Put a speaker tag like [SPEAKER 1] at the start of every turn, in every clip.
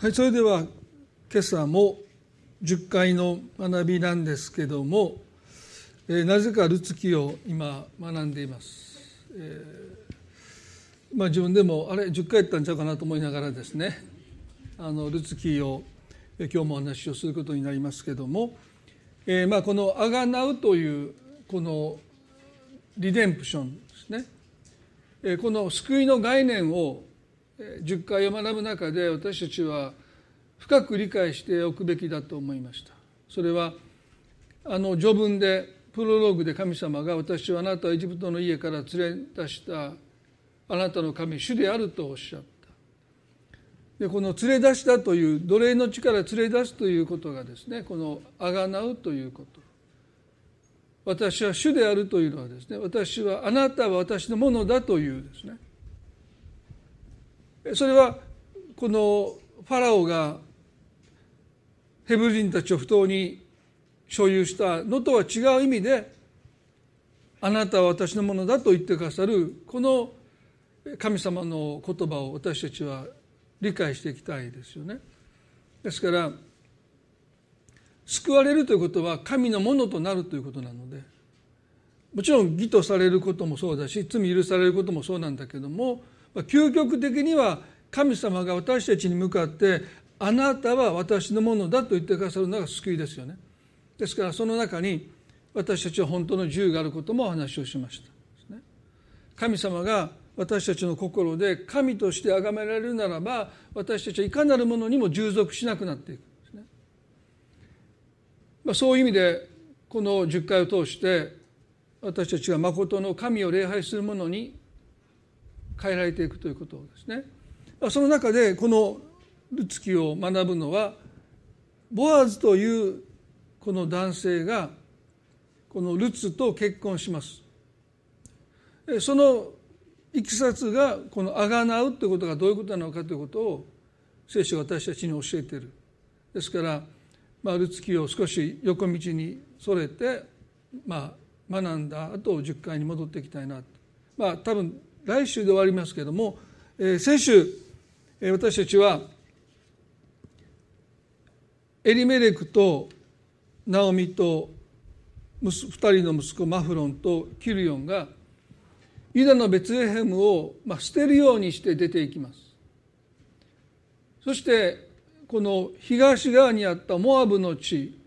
[SPEAKER 1] はいそれでは今朝も10回の学びなんですけども、えー、なぜかルツキを今学んでいます、えー、まあ、自分でもあれ10回やったんちゃうかなと思いながらですねあのルツキを今日もお話をすることになりますけども、えー、まあこの「あがなう」というこのリデンプションですね、えこの救いの概念を10回を学ぶ中で私たちは深く理解しておくべきだと思いました。それはあの序文でプロローグで神様が私はあなたはエジプトの家から連れ出したあなたの神主であるとおっしゃった。でこの連れ出したという奴隷の力連れ出すということがですねこのあがなうということ。私は主であるというのはですね私はあなたは私のものだというですね。それはこのファラオがヘブル人たちを不当に所有したのとは違う意味であなたは私のものだと言ってくださるこの神様の言葉を私たちは理解していきたいですよね。ですから救われるということは神のものとなるということなのでもちろん義とされることもそうだし罪許されることもそうなんだけども究極的には神様が私たちに向かってあなたは私のものだと言ってくださるのが救いですよね。ですからその中に私たちは本当の自由があることもお話をしました。神様が私たちの心で神として崇められるならば私たちはいかなるものにも従属しなくなっていく。んですね、まあ、そういう意味でこの10回を通して私たちが誠の神を礼拝する者に変えられていくということですね。その中でこのルツキを学ぶのはボアズというこの男性がこのルツと結婚します。そのいきさつがこのあがなうということがどういうことなのかということを聖書が私たちに教えている。ですから、まあ、ルツキを少し横道にそれて、まあ、学んだ後10回に戻っていきたいなまあ多分来週で終わりますけれども、えー、先週、えー、私たちはエリメレクとナオミと2人の息子マフロンとキルヨンがユダのベツレヘムを、まあ、捨てるようにして出ていきます。そしてこの東側にあったモアブの地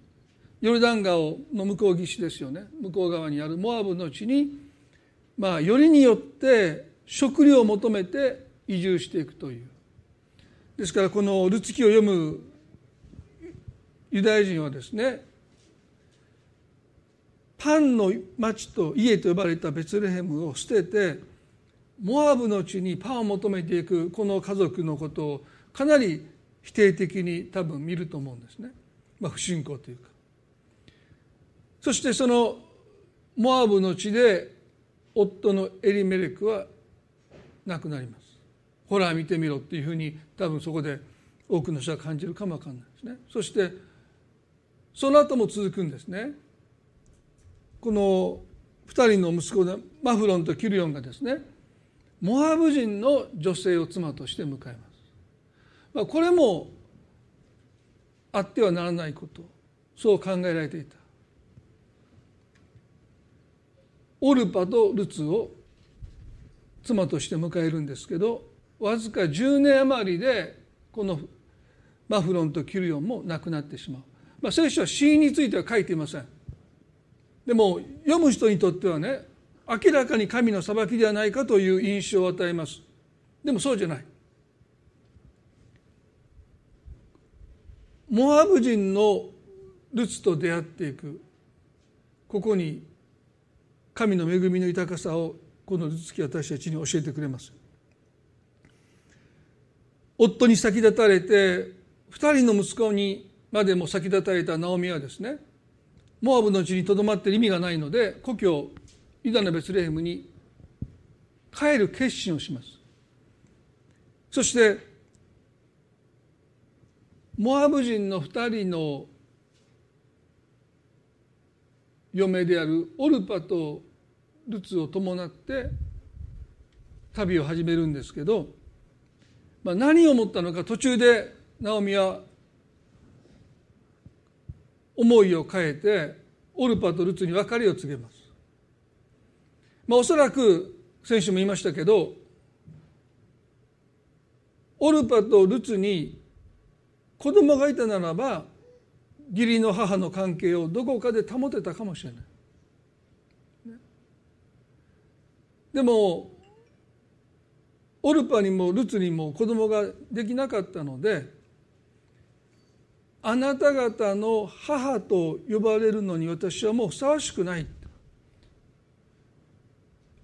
[SPEAKER 1] ヨルダン川の向こう岸ですよね。向こう側にあるモアブの地にまあよりによって食料を求めて移住していくという。ですからこのルツキを読むユダヤ人はですねパンの町と家と呼ばれたベツレヘムを捨ててモアブの地にパンを求めていくこの家族のことをかなり否定的に多分見ると思うんですね、まあ、不信仰というか。そしてそのモアブの地で夫のエリメレクは亡くなります。ほら見てみろっていうふうに多分そこで多くの人は感じるかもわかんないですね。そしてその後も続くんですね。この2人の息子でマフロンとキュリオンがですねモアブ人の女性を妻として迎えます、まあ、これもあってはならないこと。そう考えられていた。オルパとルツを妻として迎えるんですけどわずか10年余りでこのマフロンとキュリオンも亡くなってしまう、まあ、聖書は死因については書いていません。でも読む人にとってはね明らかに神の裁きではないかという印象を与えます。でもそうじゃない。モアブ人のルツと出会っていく。ここに神の恵みの豊かさをこの私たちに教えてくれます。夫に先立たれて2人の息子にまでも先立たれたナオミはですねモアブの地にとどまってる意味がないので故郷ユダのベツレヘムに帰る決心をします。そしてモアブ人の2人の嫁であるオルパとルツを伴って旅を始めるんですけど、まあ、何を思ったのか途中でナオミは思いを変えてオルパとルツに別れを告げます。まあ、おそらく先週も言いましたけどオルパとルツに子供がいたならば義理の母の関係をどこかで保てたかもしれない。でもオルパにもルツにも子供ができなかったのであなた方の母と呼ばれるのに私はもうふさわしくない。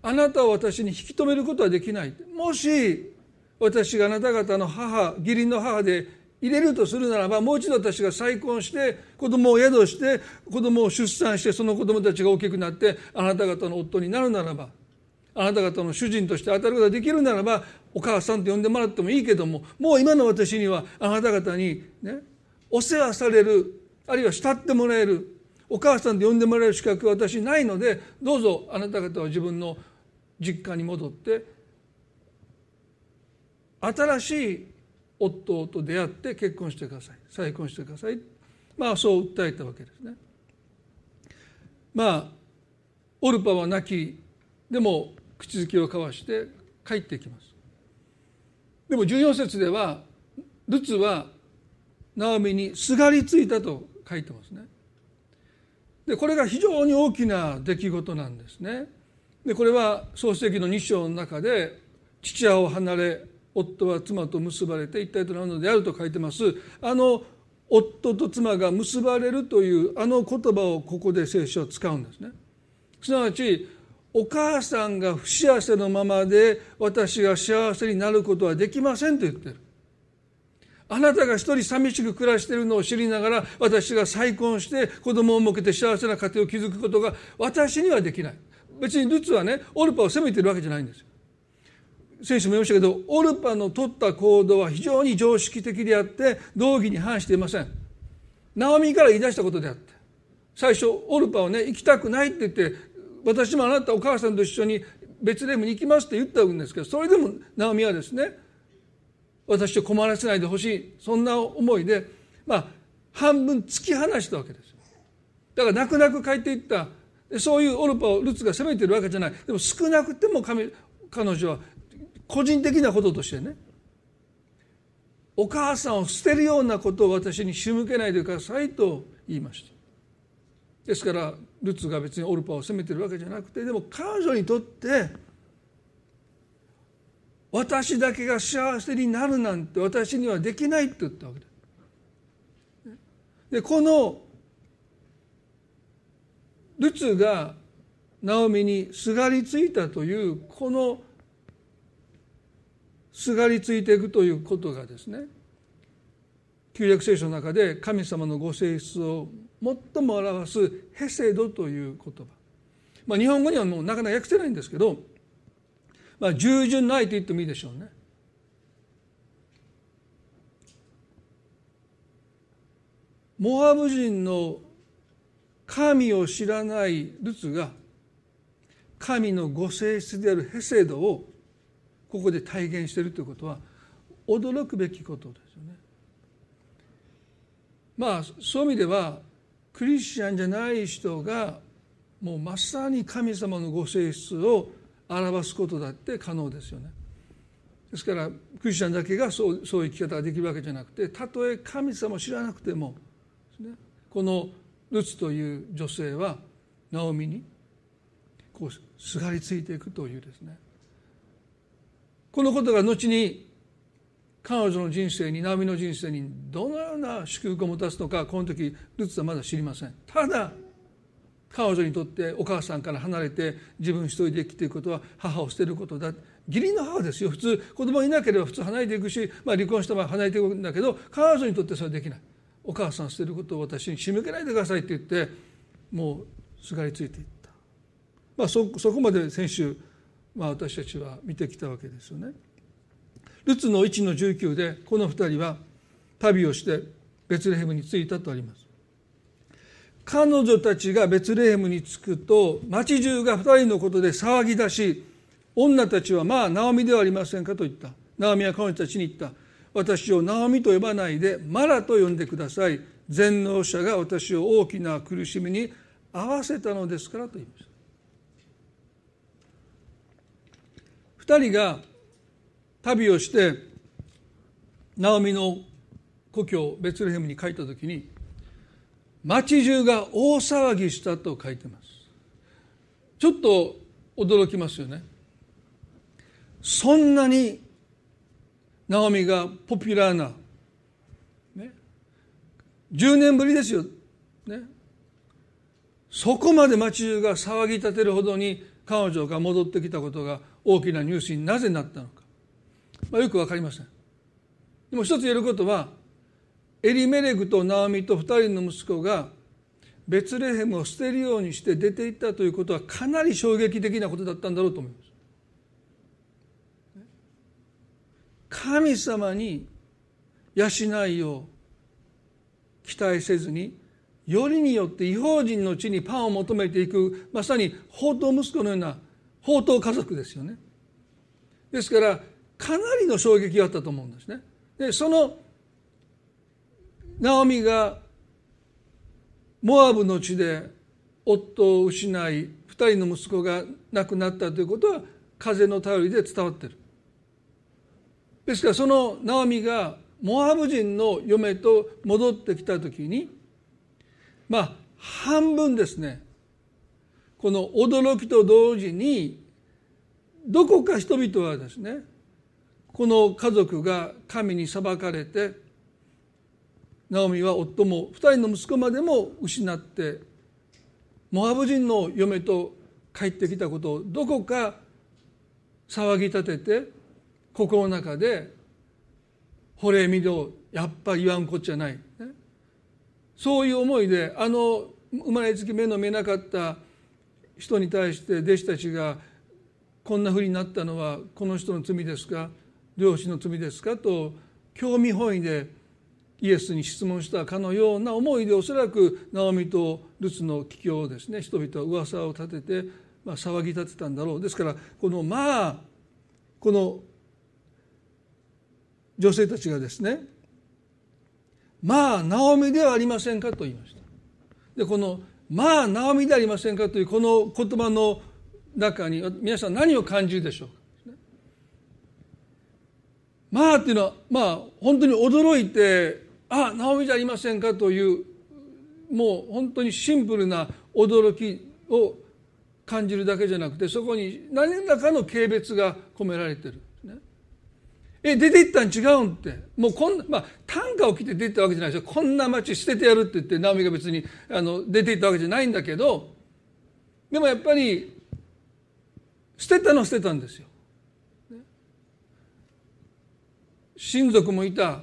[SPEAKER 1] あなたを私に引き止めることはできない。もし私があなた方の母義理の母で入れるとするならばもう一度私が再婚して子供を宿して子供を出産してその子供たちが大きくなってあなた方の夫になるならばあなた方の主人として当たることができるならばお母さんと呼んでもらってもいいけどももう今の私にはあなた方にねお世話されるあるいは慕ってもらえるお母さんと呼んでもらえる資格は私ないのでどうぞあなた方は自分の実家に戻って新しい夫と出会って結婚してください再婚してくださいまあそう訴えたわけですね。まあオルパは亡きでも口づきを交わして帰ってきます。でも14節ではルツはナオミにすがりついたと書いてますね。でこれが非常に大きな出来事なんですね。でこれは創世記の2章の中で父親を離れ夫は妻と結ばれて一体となるのであると書いてますあの夫と妻が結ばれるというあの言葉をここで聖書は使うんですねすなわちお母さんが不幸せのままで私が幸せになることはできませんと言ってる。あなたが一人寂しく暮らしているのを知りながら私が再婚して子供を設けて幸せな家庭を築くことが私にはできない。別にルツはねオルパを責めてるわけじゃないんですよ。先週も言いましたけどオルパの取った行動は非常に常識的であって道義に反していません。ナオミから言い出したことであって最初オルパはね行きたくないって言って私もあなたお母さんと一緒に別レムに行きますって言ったんですけどそれでもナオミはですね私を困らせないでほしいそんな思いでまあ半分突き放したわけですだから泣く泣く帰っていった。そういうオルパをルツが責めてるわけじゃない。でも少なくても彼女は個人的なこととしてねお母さんを捨てるようなことを私に仕向けないでくださいと言いました。ですからルツが別にオルパを責めてるわけじゃなくてでも彼女にとって私だけが幸せになるなんて私にはできないって言ったわけで。でこのルツがナオミにすがりついたというこのすがりついていくということがですね旧約聖書の中で神様のご性質を最も表すヘセドという言葉、まあ、日本語にはもうなかなか訳せないんですけど、まあ、従順ないと言ってもいいでしょうね。モアブ人の神を知らないルツが神のご性質であるヘセドをここで体現しているということは驚くべきことですよね。まあそういう意味ではクリスチャンじゃない人がもうまさに神様のご性質を表すことだって可能ですよね。ですからクリスチャンだけがそうそういう生き方ができるわけじゃなくてたとえ神様を知らなくても、ね、このルツという女性はナオミにこうすがりついていくというですねこのことが後に彼女の人生にナオミの人生にどのような祝福をもたすのかこの時ルツはまだ知りません。ただ彼女にとってお母さんから離れて自分一人で生きていくことは母を捨てることだ。義理の母ですよ。普通子供がいなければ普通離れていくし、まあ、離婚した場合離れていくんだけど彼女にとってそれはできない。お母さん捨てることを私に仕向けないでくださいって言ってもうすがりついていった、まあそ、そこまで先週まあ、私たちは見てきたわけですよね。ルツの1の19でこの2人は旅をしてベツレヘムに着いたとあります。彼女たちがベツレヘムに着くと町中が2人のことで騒ぎ出し女たちはまあナオミではありませんかと言った。ナオミは彼女たちに言った。私をナオミと呼ばないでマラと呼んでください。全能者が私を大きな苦しみに合わせたのですからと言いました二人が旅をしてナオミの故郷ベツレヘムに帰った時に町中が大騒ぎしたと書いてます。ちょっと驚きますよね。そんなにナオミがポピュラーな、ね、10年ぶりですよ、ね、そこまで町中が騒ぎ立てるほどに彼女が戻ってきたことが大きなニュースになぜなったのか、まあ、よく分かりませんでも一つ言えることはエリメレグとナオミと二人の息子がベツレヘムを捨てるようにして出ていったということはかなり衝撃的なことだったんだろうと思います。神様に養いを期待せずによりによって違法人の地にパンを求めていくまさに宝刀息子のような宝刀家族ですよね。ですからかなりの衝撃があったと思うんですね。でそのナオミがモアブの地で夫を失い2人の息子が亡くなったということは風の頼りで伝わってるですからそのナオミがモアブ人の嫁と戻ってきた時にまあ半分ですねこの驚きと同時にどこか人々はですねこの家族が神に裁かれてナオミは夫も2人の息子までも失ってモアブ人の嫁と帰ってきたことをどこか騒ぎ立てて心の中で「惚れみろやっぱ言わんこっちゃない」、そういう思いであの生まれつき目の見えなかった人に対して弟子たちがこんなふうになったのはこの人の罪ですか？漁師の罪ですか？と興味本位でイエスに質問したかのような思いでおそらくナオミとルツの帰郷をですね。人々は噂を立てて、まあ、騒ぎ立てたんだろう。ですからこのまあこの女性たちがですねまあナオミではありませんかと言いました。でこのまあナオミでありませんかというこの言葉の中に皆さん何を感じるでしょうか？まあっていうのはまあ本当に驚いてあナオミじゃありませんかというもう本当にシンプルな驚きを感じるだけじゃなくてそこに何らかの軽蔑が込められてる。ね、え出て行ったん違うんってもうこんなまあ短歌を着て出てったわけじゃないですよこんな町捨ててやるって言ってナオミが別にあの出て行ったわけじゃないんだけどでもやっぱり捨てたのは捨てたんですよ。親族もいた、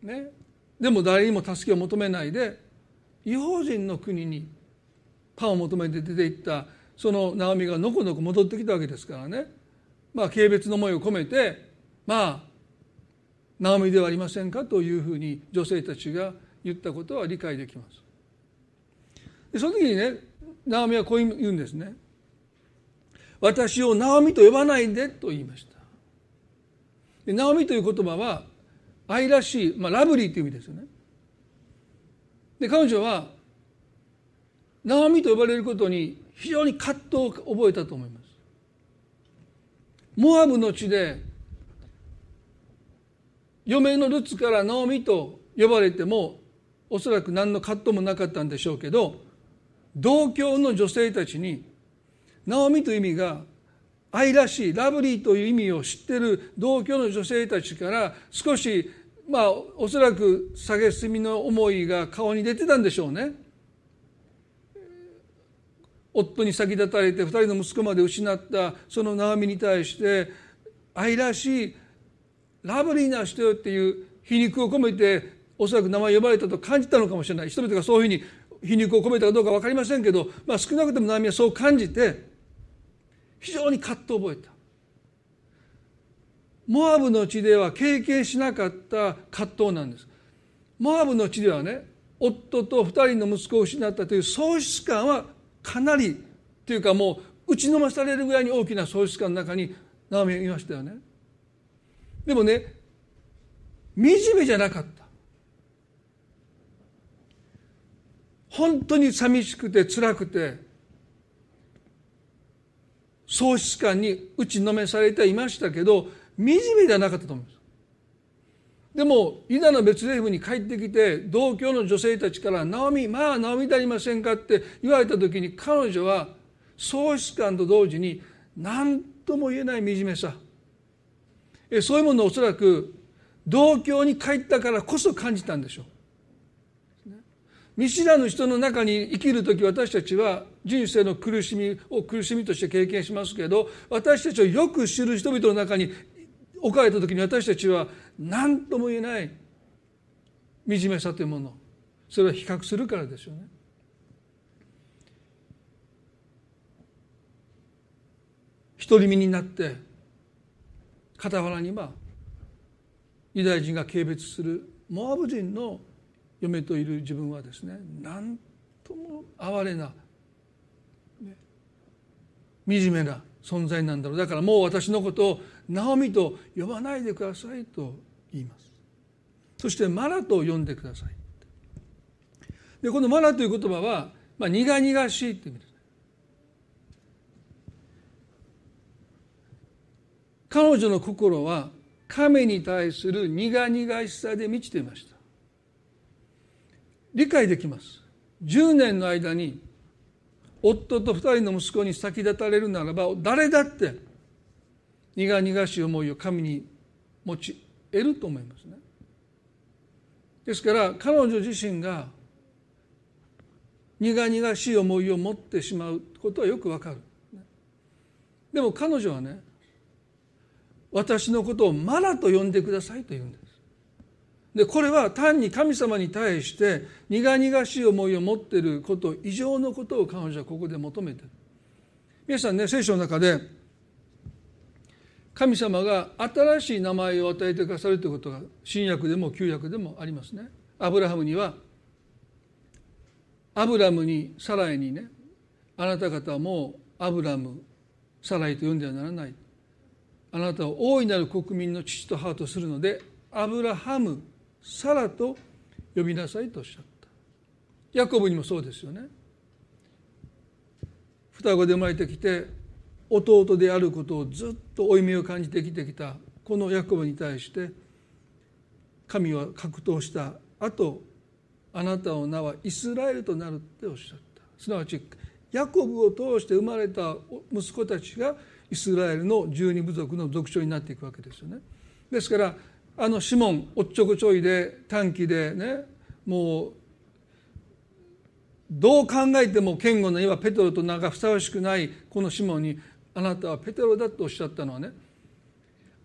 [SPEAKER 1] ね、でも誰にも助けを求めないで違法人の国にパンを求めて出て行ったそのナオミがのこのこ戻ってきたわけですからねまあ軽蔑の思いを込めてまあナオミではありませんかというふうに女性たちが言ったことは理解できます。でその時にねナオミはこう言うんですね。私をナオミと呼ばないでと言いました。でナオミという言葉は愛らしい、まあ、ラブリーという意味ですよね。で彼女はナオミと呼ばれることに非常に葛藤を覚えたと思います。モアブの地で嫁のルツからナオミと呼ばれてもおそらく何の葛藤もなかったんでしょうけど同郷の女性たちにナオミという意味が愛らしいラブリーという意味を知ってる同居の女性たちから少しまあおそらく蔑みの思いが顔に出てたんでしょうね。夫に先立たれて2人の息子まで失ったそのナオミに対して愛らしいラブリーな人よっていう皮肉を込めておそらく名前呼ばれたと感じたのかもしれない人々がそういうふうに皮肉を込めたかどうか分かりませんけど、まあ、少なくともナオミはそう感じて非常に葛藤を覚えた。モアブの地では経験しなかった葛藤なんです。モアブの地ではね夫と二人の息子を失ったという喪失感はかなりというかもう打ちのまされるぐらいに大きな喪失感の中にナオミいましたよね。でもね惨めじゃなかった。本当に寂しくて辛くて喪失感に打ちのめされていましたけど惨めではなかったと思いますでもユダのベツレヘムに帰ってきて同居の女性たちから「ナオミまあナオミでありませんか?」って言われた時に彼女は喪失感と同時に何とも言えない惨めさそういうものをおそらく同居に帰ったからこそ感じたんでしょう見知らぬ人の中に生きる時私たちは人生の苦しみを苦しみとして経験しますけど私たちをよく知る人々の中に置かれた時に私たちは何とも言えない惨めさというものそれは比較するからですよね。独り身になって傍らにはユダヤ人が軽蔑するモアブ人の嫁といる自分はですね何とも哀れな、惨めな存在なんだろう。だからもう私のことをナオミと呼ばないでくださいと言います。そしてマラと呼んでください。でこのマラという言葉は、まあ、苦々しいって意味です。彼女の心は神に対する苦々しさで満ちていました。理解できます。10年の間に夫と2人の息子に先立たれるならば誰だって苦々しい思いを神に持ち得ると思いますね。ですから彼女自身が苦々しい思いを持ってしまうことはよくわかる。でも彼女はね私のことをマラと呼んでくださいと言うんです。でこれは単に神様に対して苦々しい思いを持っていること以上のことを彼女はここで求めてる。皆さんね聖書の中で神様が新しい名前を与えてくださるということが新約でも旧約でもありますね。アブラハムにはアブラムにサライにねあなた方はもうアブラムサライと呼んではならない。あなたを大いなる国民の父と母とするのでアブラハムサラと呼びなさいとおっしゃった。ヤコブにもそうですよね。双子で生まれてきて弟であることをずっと負い目を感じて生きてきたこのヤコブに対して神は格闘した後あなたの名はイスラエルとなるっておっしゃった。すなわちヤコブを通して生まれた息子たちがイスラエルの十二部族の族長になっていくわけですよね。ですからあのシモンおっちょこちょいで短期でねもうどう考えても堅固な今ペテロと名がふさわしくないこのシモンにあなたはペテロだとおっしゃったのはね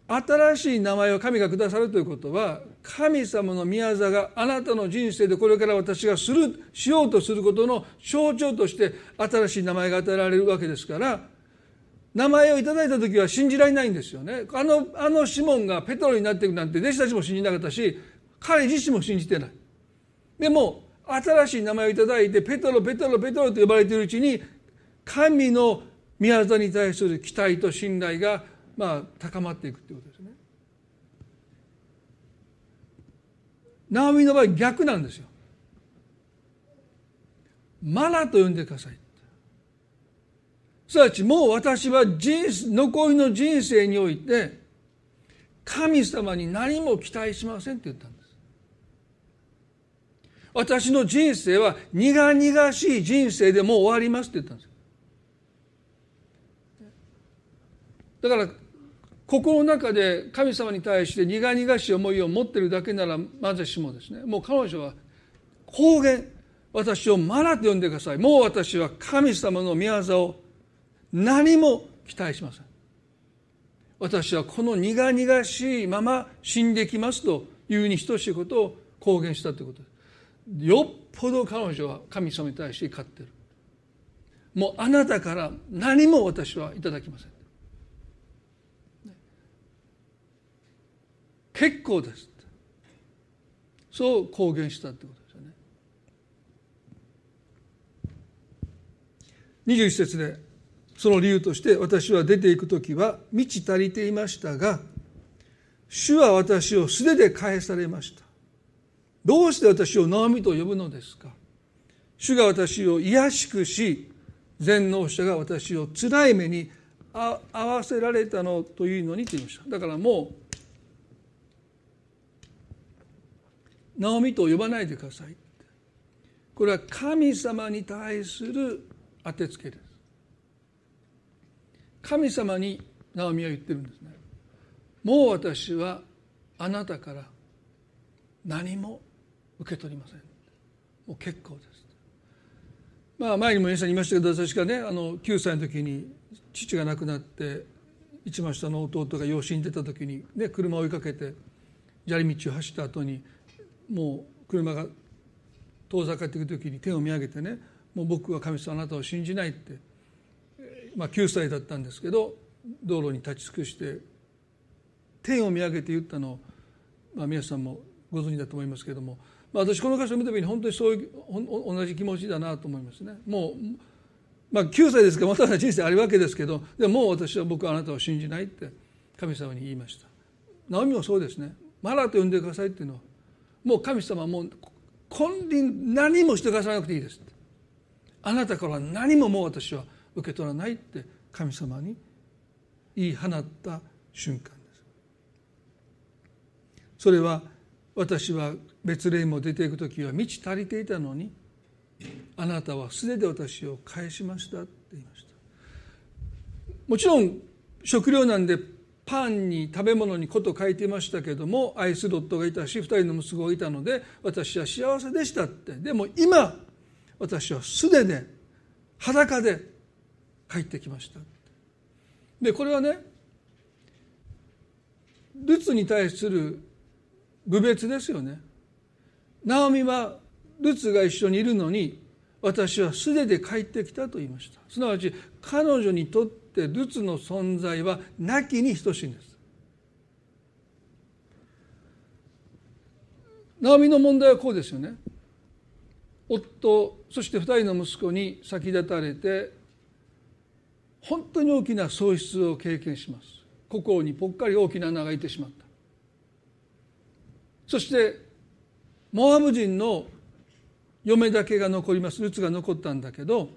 [SPEAKER 1] 新しい名前を神がくださるということは神様の宮座があなたの人生でこれから私がするしようとすることの象徴として新しい名前が与えられるわけですから名前をいただいた時は信じられないんですよね。あのあのシモンがペトロになっていくなんて弟子たちも信じなかったし彼自身も信じてない。でも新しい名前をいただいてペトロペトロペトロと呼ばれているうちに神の宮座に対する期待と信頼がまあ高まっていくということですね。ナオミの場合逆なんですよ。マナと呼んでください。すなわちもう私は人残りの人生において神様に何も期待しませんって言ったんです。私の人生は苦々しい人生でもう終わりますって言ったんです。だから心の中で神様に対して苦々しい思いを持ってるだけならまずしもですねもう彼女は公言私をマナと呼んでください。もう私は神様の御業を何も期待しません。私はこの苦々しいまま死んできますというに等しいことを公言したということ。ですよっぽど彼女は神様に対して勝ってる。もうあなたから何も私はいただきません。結構です。そう公言したってことですよね。21節でその理由として私は出ていく時は満ち足りていましたが主は私を素手で返されました。どうして私をナオミと呼ぶのですか？主が私を癒しくし全能者が私を辛い目に合わせられたのというのにと言いました。だからもうナオミと呼ばないでくださいこれは神様に対する当てつけです。神様にナオミは言ってるんですね。もう私はあなたから何も受け取りません。もう結構です。まあ前にも皆さん言いましたけど私がねあの9歳の時に父が亡くなって一番下の弟が養子に出た時に、ね、車を追いかけて砂利道を走った後にもう車が遠ざかっていく時に手を見上げてねもう僕は神様あなたを信じないって、まあ、9歳だったんですけど道路に立ち尽くして天を見上げて言ったのを、まあ、皆さんもご存知だと思いますけれどもまあ、私この箇所を見た時に本当にそういう同じ気持ちだなと思いますね。もうまあ、9歳ですからまた人生あるわけですけどでももう私は僕はあなたを信じないって神様に言いました。ナオミもそうですね。マラと呼んでくださいっていうのはもう神様はもう金輪何もしてくださらなくていいですあなたから何ももう私は受け取らないって神様に言い放った瞬間です。それは私は別霊も出ていく時は満ち足りていたのにあなたはすでで私を返しましたって言いました。もちろん食料なんでパンに食べ物にこと書いてましたけども愛する夫がいたし2人の息子がいたので私は幸せでしたって。でも今私は素手で裸で帰ってきました。でこれはねルツに対する侮蔑ですよね。ナオミはルツが一緒にいるのに私は素手で帰ってきたと言いました。すなわち彼女にとってルツの存在はなきに等しいんです。ナオミの問題はこうですよね。夫そして2人の息子に先立たれて本当に大きな喪失を経験します。故郷にぽっかり大きな穴が開いてしまった。そしてモアブ人の嫁だけが残ります。ルツが残ったんだけど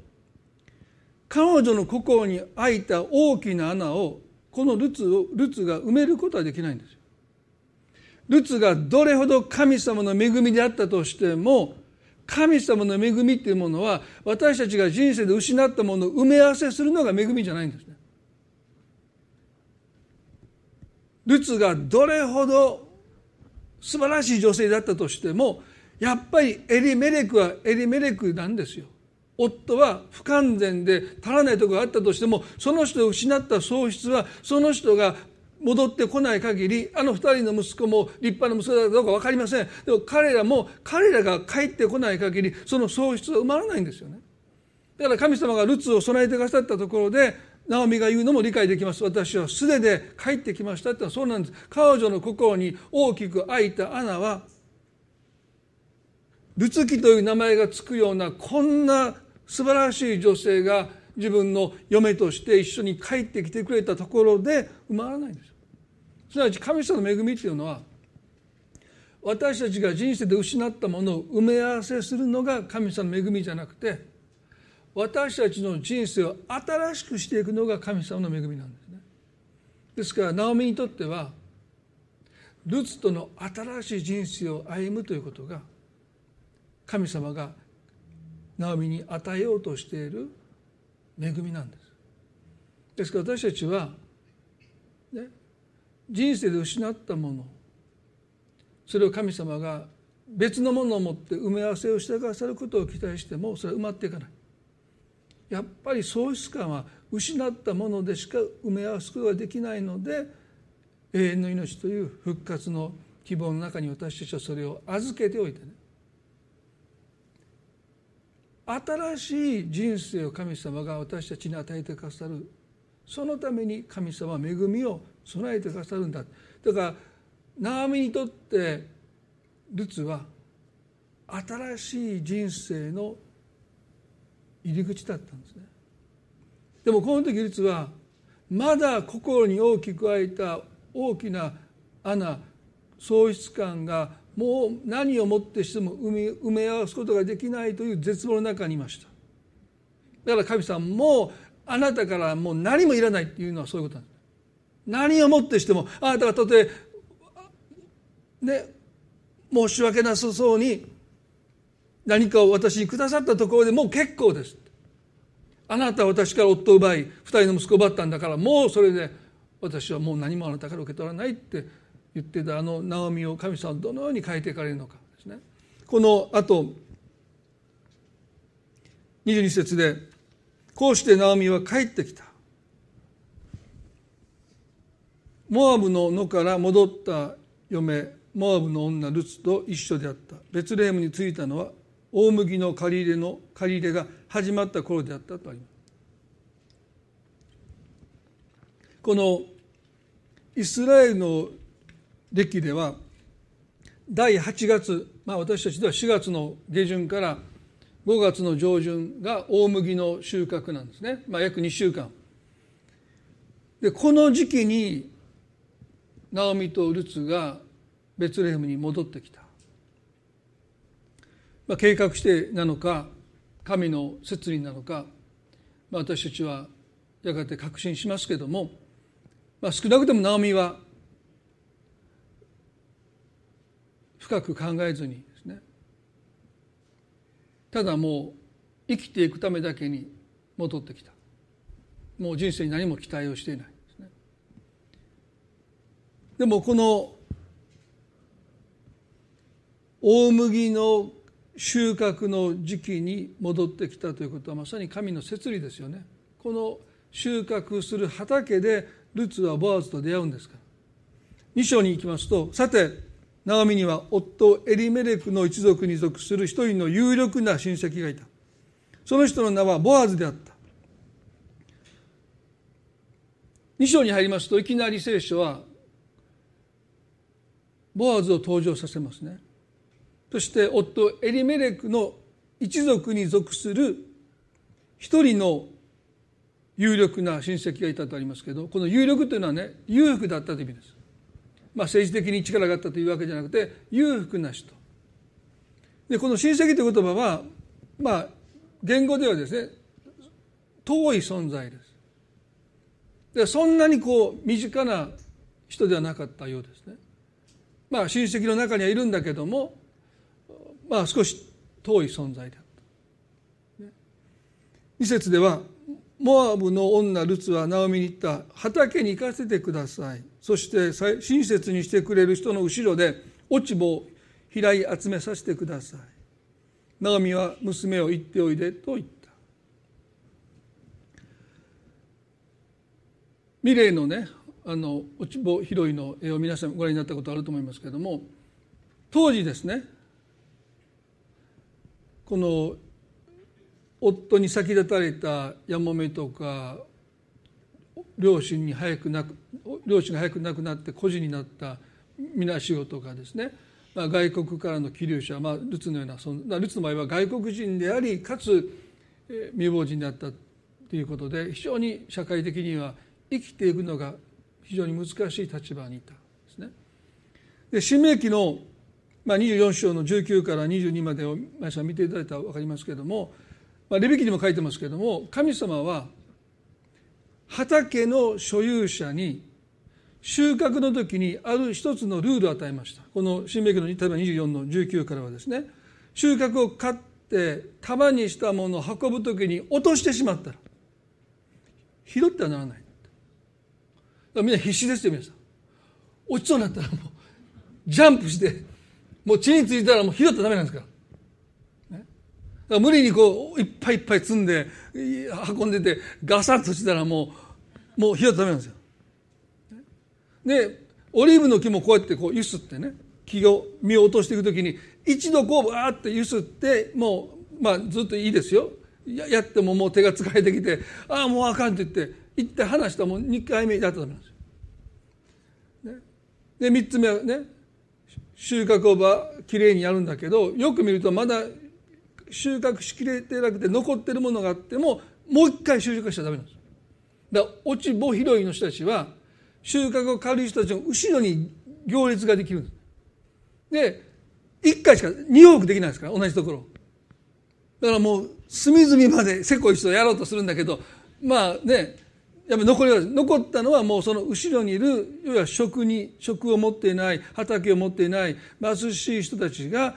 [SPEAKER 1] 彼女の心に開いた大きな穴をこのルツをルツが埋めることはできないんですよ。ルツがどれほど神様の恵みであったとしても神様の恵みっていうものは私たちが人生で失ったものを埋め合わせするのが恵みじゃないんですね。ルツがどれほど素晴らしい女性だったとしてもやっぱりエリメレクはエリメレクなんですよ。夫は不完全で足らないところがあったとしてもその人を失った喪失はその人が戻ってこない限りあの二人の息子も立派な息子だかどうか分かりません。でも彼らも彼らが帰ってこない限りその喪失は埋まらないんですよね。だから神様がルツを備えてくださったところでナオミが言うのも理解できます。私は素手で帰ってきましたってのはそうなんです。彼女の心に大きく開いた穴はルツキという名前がつくようなこんな素晴らしい女性が自分の嫁として一緒に帰ってきてくれたところで埋まらないんですすなわち神様の恵みっていうのは私たちが人生で失ったものを埋め合わせするのが神様の恵みじゃなくて私たちの人生を新しくしていくのが神様の恵みなんですね。ですからナオミにとってはルツとの新しい人生を歩むということが神様がナオミに与えようとしている恵みなんです。ですから私たちは、人生で失ったもの。それを神様が別のものを持って埋め合わせをしてくださることを期待してもそれは埋まっていかない。やっぱり喪失感は失ったものでしか埋め合わすことができないので永遠の命という復活の希望の中に私たちはそれを預けておいてね。新しい人生を神様が私たちに与えてくださる。そのために神様は恵みを備えてくださるんだ。だからナーミにとってルツは新しい人生の入り口だったんですね。でもこの時ルツはまだ心に大きく開いた大きなアナ喪失感がもう何をもってしても埋め合わすことができないという絶望の中にいました。だから神様もうあなたからもう何もいらないっていうのはそういうことなんです。何をもってしてもあなたがたとえね申し訳なさそうに何かを私にくださったところでもう結構です。あなたは私から夫を奪い二人の息子を奪ったんだからもうそれで私はもう何もあなたから受け取らないって言ってたあのナオミを神様はどのように変えていかれるのか。ですね。このあと22節でこうしてナオミは帰ってきた。モアブの野から戻った嫁モアブの女ルツと一緒であった。ベツレヘムに着いたのは大麦の借り入れの借り入れが始まった頃であったとあります。このイスラエルの歴では第8月、まあ、私たちでは4月の下旬から5月の上旬が大麦の収穫なんですね、まあ、約2週間。でこの時期にナオミとルツがベツレヘムに戻ってきた、まあ、計画してなのか神の摂理なのか、まあ、私たちはやがて確信しますけども、まあ、少なくともナオミは深く考えずにですね。ただもう生きていくためだけに戻ってきた。もう人生に何も期待をしていない。でもこの大麦の収穫の時期に戻ってきたということはまさに神の摂理ですよね。この収穫する畑でルツはボアズと出会うんですか。ら2章に行きますとさてナオミには夫エリメレクの一族に属する一人の有力な親戚がいた。その人の名はボアズであった。2章に入りますといきなり聖書はボアズを登場させますね。そして夫エリメレクの一族に属する一人の有力な親戚がいたとありますけどこの有力というのはね裕福だったという意味です。まあ、政治的に力があったというわけじゃなくて裕福な人。でこの親戚という言葉はまあ言語ではですね遠い存在です。でそんなにこう身近な人ではなかったようですね。まあ親戚の中にはいるんだけどもまあ少し遠い存在であった。二節ではモアブの女ルツはナオミに言った。畑に行かせてください。そして親切にしてくれる人の後ろで落ち葉を拾い集めさせてください。ナオミは娘を言っておいでと言った。ミレイのねあの落ち葉拾いの絵を皆さんご覧になったことあると思いますけれども当時ですねこの夫に先立たれたやもめとか両親に早くなく両親が早く亡くなって孤児になった皆仕事がですね、まあ、外国からの気流者、まあ、ルツのようなそのルツの場合は外国人でありかつ未亡人であったということで非常に社会的には生きていくのが非常に難しい立場にいたんですね。で新明記の、まあ、24章の19から22までを皆さん見ていただいたら分かりますけれども、まあ、レビ記にも書いてますけれども神様は畑の所有者に収穫の時にある一つのルールを与えました。この新明記の例えば24の19からはですね。収穫を買って束にしたものを運ぶ時に落としてしまったら拾ってはならない。みんな必死ですよ皆さん。落ちそうになったらもうジャンプしてもう地についたらもう拾ったらダメなんですから。無理にこういっぱいいっぱい積んで運んでてガサッとしたらもうもう火はダメなんですよ。でオリーブの木もこうやってこうゆすってね木を実を落としていく時に一度こうバーってゆすってもうまあずっといいですよ。ややってももう手が疲れてきてああもうあかんって言って一回離したもう2回目やったらダメなんですよ。ね、で3つ目はね収穫をばきれいにやるんだけどよく見るとまだ収穫しきれてなくて残ってるものがあってももう一回収穫しちゃダメなんですだから落ち穂拾いの人たちは収穫を刈る人たちの後ろに行列ができるんです。で1回しか2往復できないですから同じところ。だからもう隅々までせこい人をやろうとするんだけどまあねやっぱ残りは残ったのはもうその後ろにいる要は職に職を持っていない畑を持っていない貧しい人たちが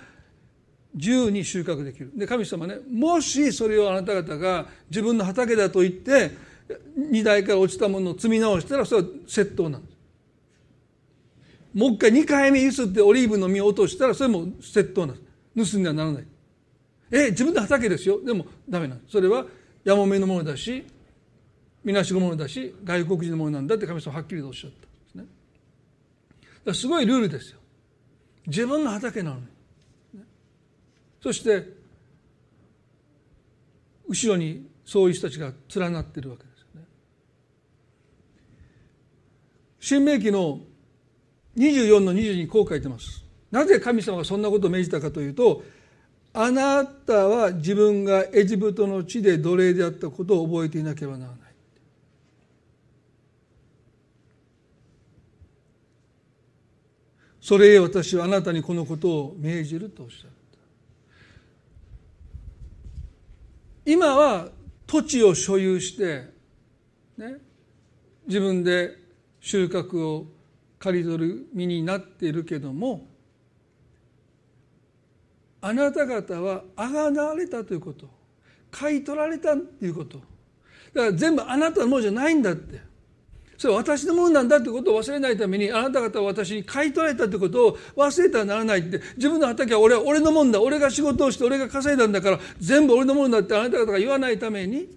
[SPEAKER 1] 自由に収穫できる。で神様ねもしそれをあなた方が自分の畑だと言って荷台から落ちたものを積み直したらそれは窃盗なんです。もう一回2回目ゆすってオリーブの実を落としたらそれも窃盗なんです。盗んではならない。え自分の畑ですよ。でもダメなんです。それはやもめのものだしみなしごものだし外国人のものなんだって神様はっきりとおっしゃったんですねすごいルールですよ自分の畑なのにそして後ろにそういう人たちが連なっているわけですよね。新明記の24の22にこう書いてます。なぜ神様がそんなことを命じたかというとあなたは自分がエジプトの地で奴隷であったことを覚えていなければならない。それへ私はあなたにこのことを命じるとおっしゃる。今は土地を所有して、ね、自分で収穫を刈り取る身になっているけどもあなた方はあがなわれたということ買い取られたっていうことだから全部あなたのものじゃないんだってそれは私のものなんだということを忘れないためにあなた方は私に買い取られたということを忘れてはならないって。自分の畑は俺は俺のもんだ。俺が仕事をして俺が稼いだんだから全部俺のものだってあなた方が言わないために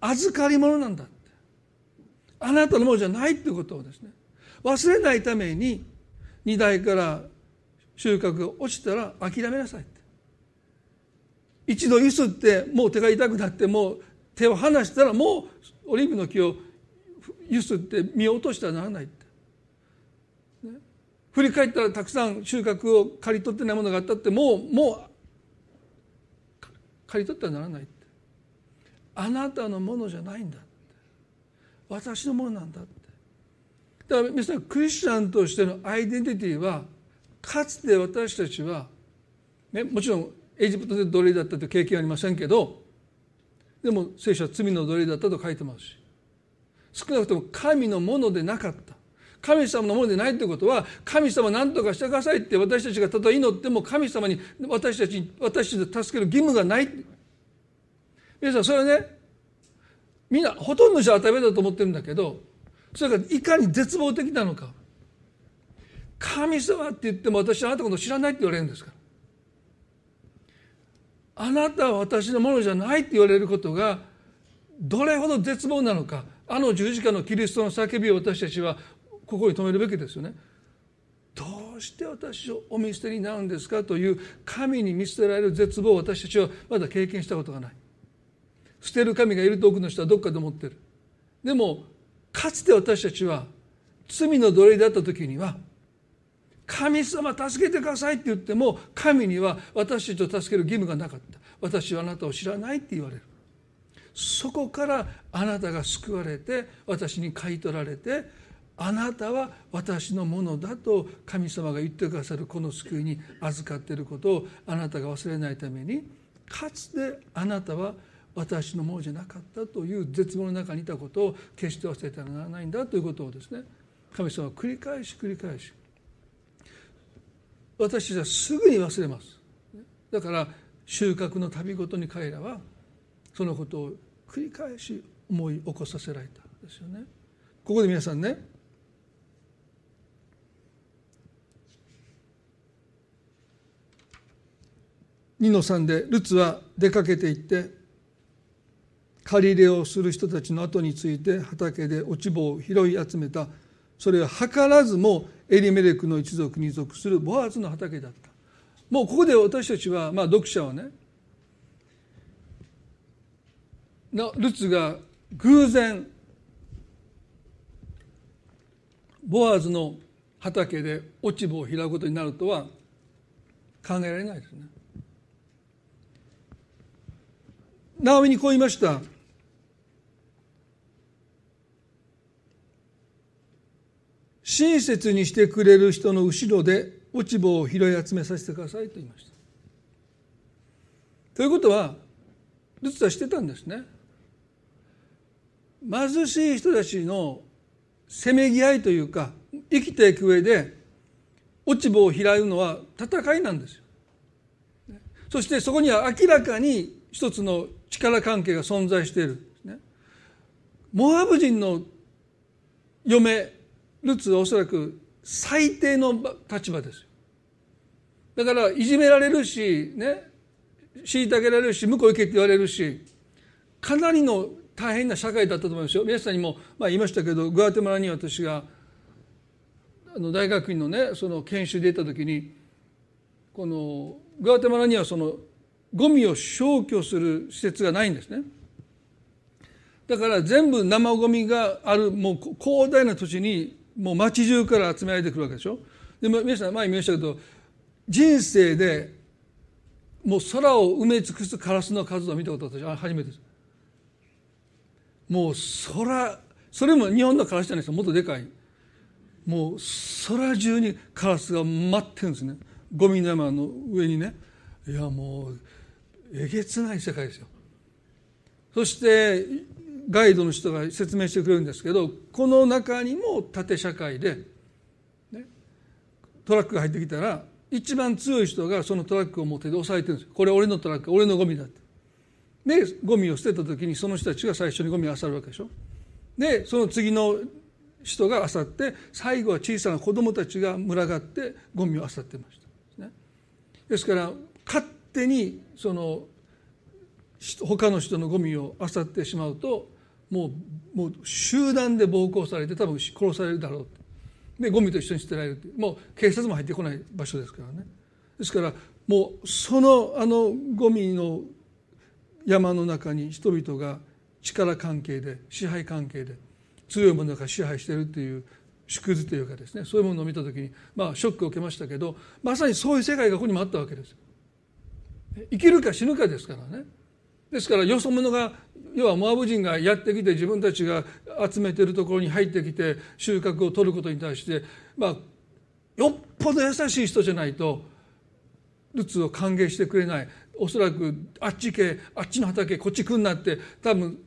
[SPEAKER 1] 預かり物なんだって。あなたのものじゃないっていうことをですね。忘れないために荷台から収穫が落ちたら諦めなさいって。一度ゆすってもう手が痛くなってもう手を離したらもうオリーブの木をゆすって見落としてはならないって、ね、振り返ったらたくさん収穫を刈り取ってないものがあったってもうもう刈り取ってはならないって。あなたのものじゃないんだって。私のものなんだって。だから皆さんクリスチャンとしてのアイデンティティはかつて私たちは、ね、もちろんエジプトで奴隷だったという経験はありませんけどでも聖書は罪の奴隷だったと書いてますし少なくとも神のものでなかった。神様のものでないということは神様何とかしてくださいって私たちがたとえ祈っても神様に私たちに私たちを助ける義務がない。皆さんそれはねみんなほとんどの人は当たり前だと思ってるんだけどそれがいかに絶望的なのか。神様って言っても私はあなたのこと知らないって言われるんですから。あなたは私のものじゃないって言われることがどれほど絶望なのかあの十字架のキリストの叫びを私たちはここに止めるべきですよね。どうして私をお見捨てになるんですかという神に見捨てられる絶望を私たちはまだ経験したことがない。捨てる神がいると多くの人はどっかで思ってる。でもかつて私たちは罪の奴隷だった時には神様助けてくださいって言っても神には私たちを助ける義務がなかった。私はあなたを知らないって言われる。そこからあなたが救われて私に買い取られてあなたは私のものだと神様が言ってくださるこの救いに預かっていることをあなたが忘れないためにかつてあなたは私のものじゃなかったという絶望の中にいたことを決して忘れてはならないんだということをですね神様は繰り返し繰り返し私たちはすぐに忘れます。だから収穫の旅ごとに彼らはそのことを繰り返し思い起こさせられたんですよね。ここで皆さんね。2の3でルツは出かけて行って借り入れをする人たちの後について畑で落ち葉を拾い集めた。それは図らずもエリメレクの一族に属するボアズの畑だったもうここで私たちは、まあ、読者はねルツが偶然ボアズの畑で落ち葉を拾うことになるとは考えられないですね。ナオミにこう言いました親切にしてくれる人の後ろで落ち葉を拾い集めさせてくださいと言いました。ということはルツはしてたんですね。貧しい人たちのせめぎ合いというか生きていく上で落ち葉を拾うのは戦いなんですよ。そしてそこには明らかに一つの力関係が存在しているモアブ人の嫁ルツはおそらく最低の立場ですよ。だからいじめられるしね虐げられるし向こう行けって言われるしかなりの大変な社会だったと思いますよ。皆さんにも、まあ、言いましたけどグアテマラに私があの大学院のねその研修で行った時にこのグアテマラにはそのゴミを消去する施設がないんですね。だから全部生ゴミがあるもう広大な土地にもう町中から集められてくるわけでしょ？でも皆さん前に見ましたけど人生でもう空を埋め尽くすカラスの数を見たこと私初めてです。もう空それも日本のカラスじゃないですもっとでかい。もう空中にカラスが待ってるんですね。ゴミの山の上にね。いやもうえげつない世界ですよ。そしてガイドの人が説明してくれるんですけどこの中にも縦社会で、ね、トラックが入ってきたら一番強い人がそのトラックを持って押さえてるんです。これ俺のトラック俺のゴミだって。でゴミを捨てた時にその人たちが最初にゴミを漁るわけでしょ。でその次の人が漁って最後は小さな子供たちが群がってゴミを漁ってました、ですから勝手にその他の人のゴミを漁ってしまうともうもう集団で暴行されて多分殺されるだろう。でゴミと一緒に捨てられるもう警察も入ってこない場所ですからね。ですからもうそのあのゴミの山の中に人々が力関係で支配関係で強いものが支配しているという縮図というかですねそういうものを見た時にまあショックを受けましたけどまさにそういう世界がここにもあったわけです。生きるか死ぬかですからね。ですからよそ者が要はモアブ人がやってきて自分たちが集めてるところに入ってきて収穫を取ることに対してまあよっぽど優しい人じゃないとルツを歓迎してくれない。おそらくあっち行けあっちの畑こっち来んなって多分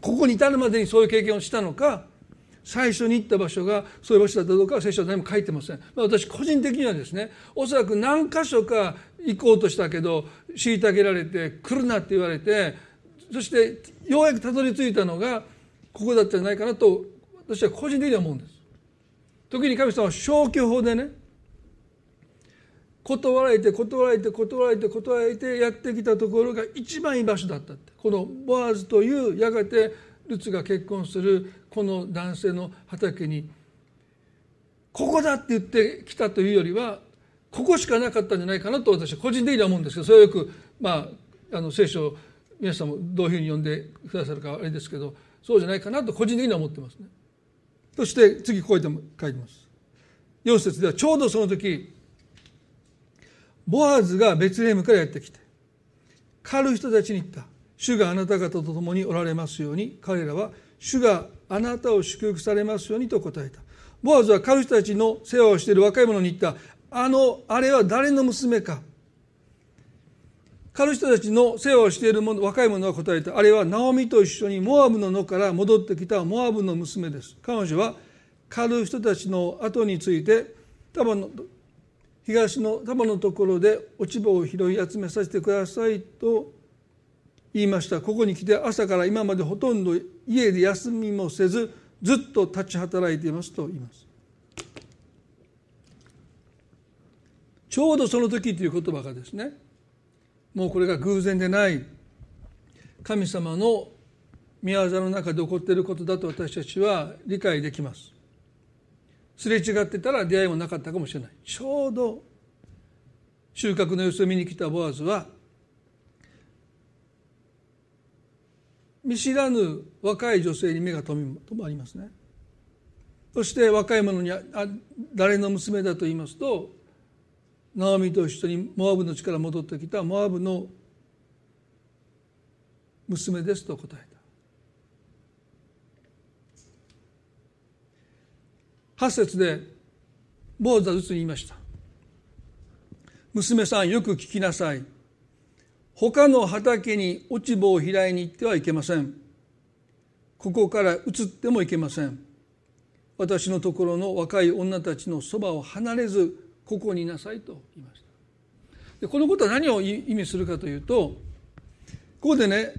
[SPEAKER 1] ここに至るまでにそういう経験をしたのか最初に行った場所がそういう場所だったかどうかは聖書は何も書いてません、まあ、私個人的にはですねおそらく何箇所か行こうとしたけど虐げられて来るなって言われてそしてようやくたどり着いたのがここだったんじゃないかなと私は個人的には思うんです。時に神様は消去法でね断られて断られて断られて断られてやってきたところが一番いい場所だったって。このボアズというやがてルツが結婚するこの男性の畑にここだって言ってきたというよりはここしかなかったんじゃないかなと私は個人的には思うんですけどそれはよくまああの聖書皆さんもどういうふうに読んでくださるかあれですけどそうじゃないかなと個人的には思ってますね。そして次こうやって書いてます。4節ではちょうどその時ボアズがベツレヘムからやってきて狩る人たちに言った主があなた方と共におられますように彼らは主があなたを祝福されますようにと答えたボアズは狩る人たちの世話をしている若い者に言ったあのあれは誰の娘か狩る人たちの世話をしている者若い者は答えた。あれはナオミと一緒にモアブの野から戻ってきたモアブの娘です。彼女は狩る人たちの後について多分の東の束のところで落ち葉を拾い集めさせてくださいと言いました。ここに来て朝から今までほとんど家で休みもせずずっと立ち働いていますと言います。ちょうどその時という言葉がですねもうこれが偶然でない神様の御業の中で起こっていることだと私たちは理解できます。すれ違ってたら出会いもなかったかもしれない。ちょうど収穫の様子を見に来たボアズは見知らぬ若い女性に目が留まりますね。そして若い者にあ誰の娘だと言いますとナオミと一緒にモアブの地から戻ってきたモアブの娘ですと答えた。8節で坊主はずつ言いました。娘さんよく聞きなさい。他の畑に落ち葉を拾いに行ってはいけません。ここから移ってもいけません。私のところの若い女たちのそばを離れずここにいなさいと言いました。でこのことは何を意味するかというとここでね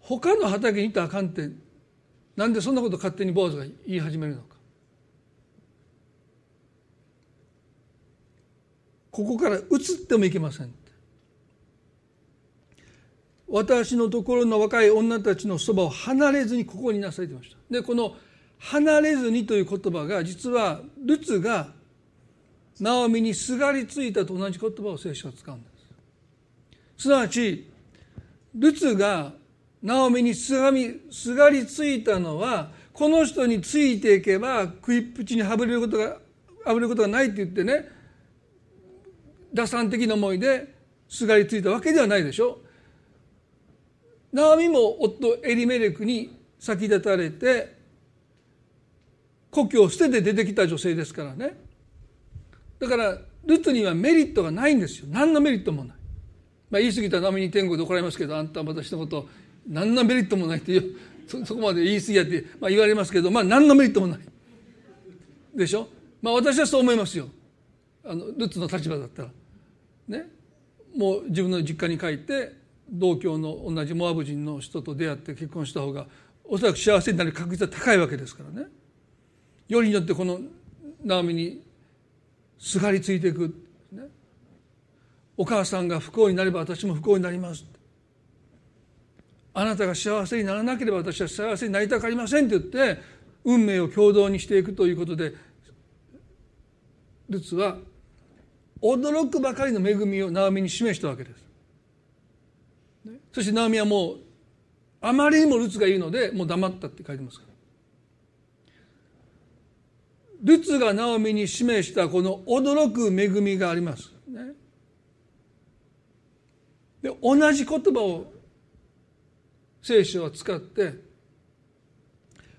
[SPEAKER 1] 他の畑に行ったらあかんってなんでそんなこと勝手に坊主が言い始めるのか。ここから移ってもいけません私のところの若い女たちのそばを離れずにここにいなさいと言いました。でこの「離れずに」という言葉が実はルツがナオミにすがりついたと同じ言葉を聖書は使うんです。すなわちルツがナオミにすがみすがりついたのはこの人についていけば食いっぷちにはぶれることがあぶれることがないって言ってね打算的な思いですがりついたわけではないでしょ。ナオミも夫エリメレクに先立たれて故郷を捨てて出てきた女性ですからね。だからルツにはメリットがないんですよ。何のメリットもない、まあ、言い過ぎたらナオミに天国で怒られますけどあんたは私のこと何のメリットもないってそそこまで言い過ぎやって、まあ、言われますけどまあ何のメリットもない。でしょ？まあ私はそう思いますよ。あのルツの立場だったら。ね？もう自分の実家に帰って同郷の同じモアブ人の人と出会って結婚した方がおそらく幸せになる確率は高いわけですからね。よりによってこのナオミにすがりついていく、ね、お母さんが不幸になれば私も不幸になりますあなたが幸せにならなければ私は幸せになりたくありませんって言って運命を共同にしていくということでルツは驚くばかりの恵みをナオミに示したわけです。そしてナオミはもうあまりにもルツが言うのでもう黙ったって書いてますから。ルツがナオミに示したこの驚く恵みがあります。ね、で同じ言葉を聖書は使って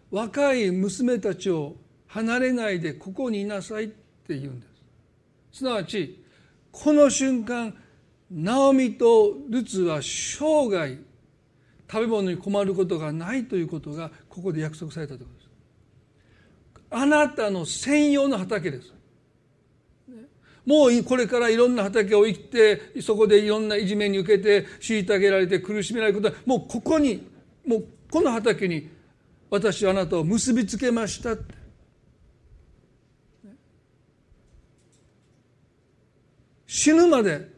[SPEAKER 1] 若い娘たちを離れないでここにいなさいって言うんです。すなわちこの瞬間ナオミとルツは生涯食べ物に困ることがないということがここで約束されたということ。ですあなたの専用の畑です。もうこれからいろんな畑を生きてそこでいろんないじめに受けて虐げられて苦しめられることはもうここにもうこの畑に私はあなたを結びつけましたって。死ぬまで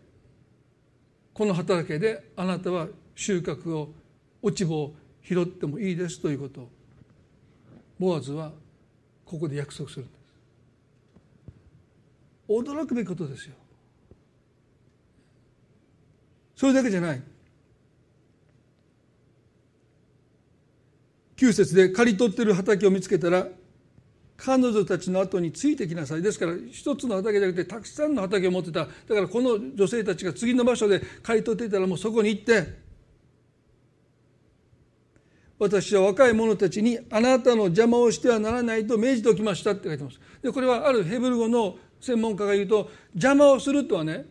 [SPEAKER 1] この畑であなたは収穫を落ち葉を拾ってもいいですということ。をボアズはここで約束する。んです驚くべきことですよ。それだけじゃない。9節で刈り取ってる畑を見つけたら彼女たちの後についてきなさい。ですから一つの畑じゃなくてたくさんの畑を持ってた。だからこの女性たちが次の場所で刈り取っていたらもうそこに行って私は若い者たちにあなたの邪魔をしてはならないと命じておきましたって書いてます。でこれはあるヘブル語の専門家が言うと邪魔をするとはね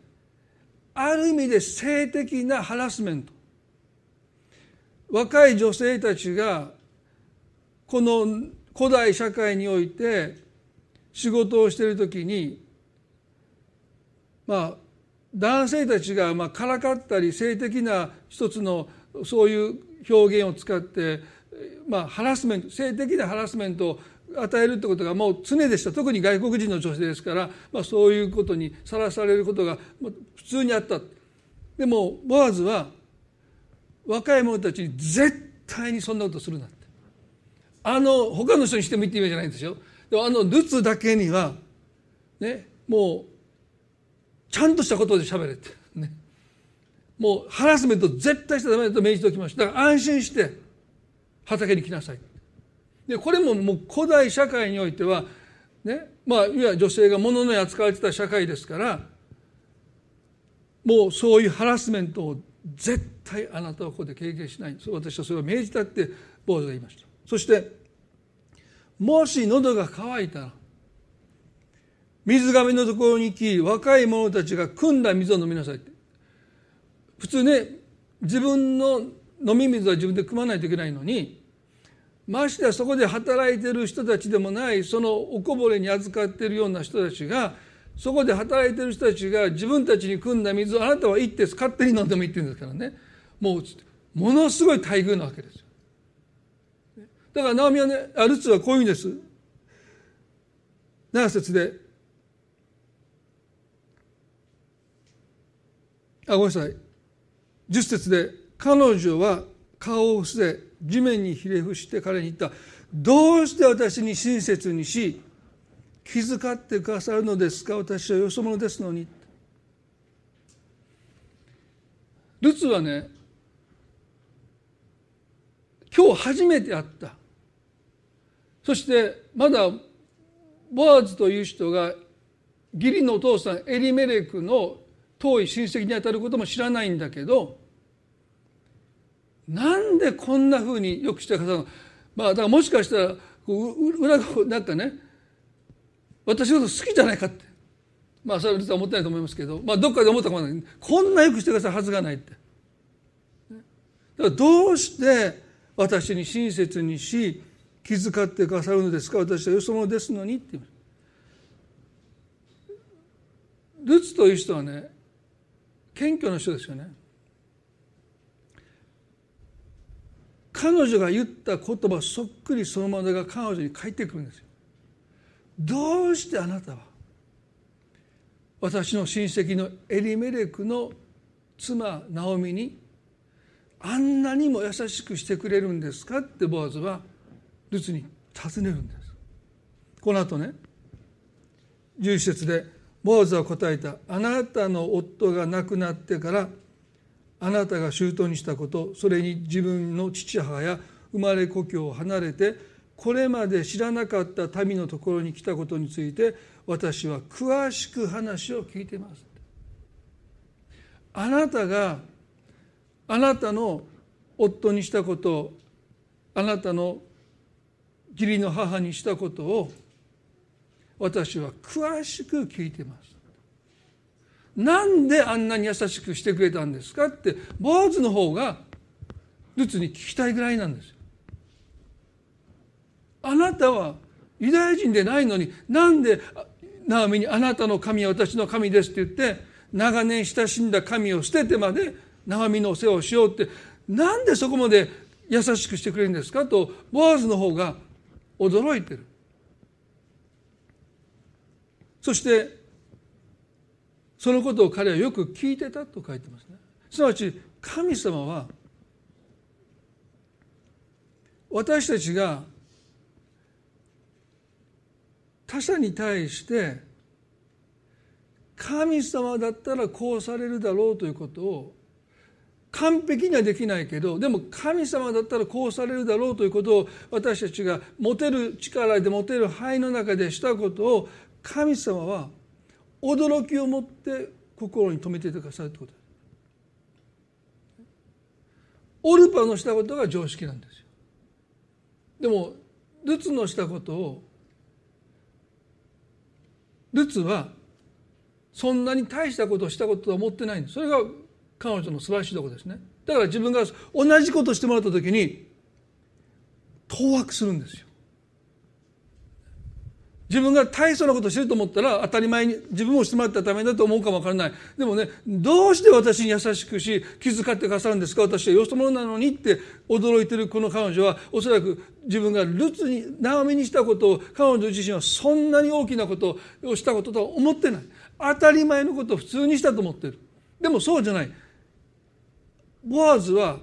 [SPEAKER 1] ある意味で性的なハラスメント。若い女性たちがこの古代社会において仕事をしている時にまあ男性たちがまあからかったり性的な一つのそういう表現を使ってまあハラスメント性的なハラスメントを与えるってことがもう常でした。特に外国人の女性ですから、まあ、そういうことにさらされることが普通にあった。でもボアズは若い者たちに絶対にそんなことするなって。あの他の人にしてもいいって意味じゃないんですよ。でもあのルツだけにはねもうちゃんとしたことで喋れって。もうハラスメント絶対しちゃダメだと命じておきましただから安心して畑に来なさい。でこれももう古代社会においてはねまあいわゆる女性が物の扱われてた社会ですからもうそういうハラスメントを絶対あなたはここで経験しない。私はそれを命じたって坊主が言いました。そしてもし喉が渇いたら水がめのところに行き若い者たちが汲んだ水を飲みなさいって。普通ね自分の飲み水は自分で汲まないといけないのにましてやそこで働いてる人たちでもないそのおこぼれに預かっているような人たちがそこで働いてる人たちが自分たちに汲んだ水をあなたは行って勝手に飲んでもいいって言うんですからね。もうものすごい待遇なわけですよ。だからナオミはねルツはこういうんです。7節で。あごめんなさい。10節で彼女は顔を伏せ地面にひれ伏して彼に言った。どうして私に親切にし気遣ってくださるのですか？私はよそ者ですのに。ルツはね今日初めて会った。そしてまだボアズという人が義理のお父さんエリメレクの遠い親戚にあたることも知らないんだけどなんでこんなふうによくしてくださるの？まあだからもしかしたら裏がなんかね私のこと好きじゃないかって。まあそれは実は思ってないと思いますけどまあどっかで思ったかもない。こんなよくしてくださるはずがないって。だからどうして私に親切にし気遣ってくださるのですか？私はよそ者ですのにって。ルツという人はね謙虚な人ですよね。彼女が言った言葉そっくりそのままが彼女に返ってくるんですよ。どうしてあなたは私の親戚のエリメレクの妻ナオミにあんなにも優しくしてくれるんですかってボアズはルツに尋ねるんです。この後ね11節でボアズは答えた。あなたの夫が亡くなってからあなたが周到にしたことそれに自分の父母や生まれ故郷を離れてこれまで知らなかった民のところに来たことについて私は詳しく話を聞いてます。あなたがあなたの夫にしたことあなたの義理の母にしたことを私は詳しく聞いてますなんであんなに優しくしてくれたんですかってボーズの方がルツに聞きたいぐらいなんですよ。あなたはユダヤ人でないのになんでナオミに「あなたの神は私の神です」って言って長年親しんだ神を捨ててまでナオミのお世話をしようってなんでそこまで優しくしてくれるんですかとボアズの方が驚いてる。そしてそのことを彼はよく聞いてたと書いてますね。すなわち神様は私たちが他者に対して神様だったらこうされるだろうということを完璧にはできないけどでも神様だったらこうされるだろうということを私たちが持てる力で持てる範囲の中でしたことを神様は驚きを持って心に留めていてくださいってこと。ですオルパのしたことが常識なんですよ。でもルツのしたことをルツはそんなに大したことをしたこととは思ってないんです。それが彼女の素晴らしいところですね。だから自分が同じことをしてもらった時に当惑するんですよ。自分が大層なことしてると思ったら当たり前に自分もしてもらったためだと思うかもわからない。でもねどうして私に優しくし気遣ってくださるんですか？私はよそ者なのにって驚いてるこの彼女はおそらく自分がルツにナオミにしたことを彼女自身はそんなに大きなことをしたこととは思ってない。当たり前のことを普通にしたと思ってる。でもそうじゃない。ボアズは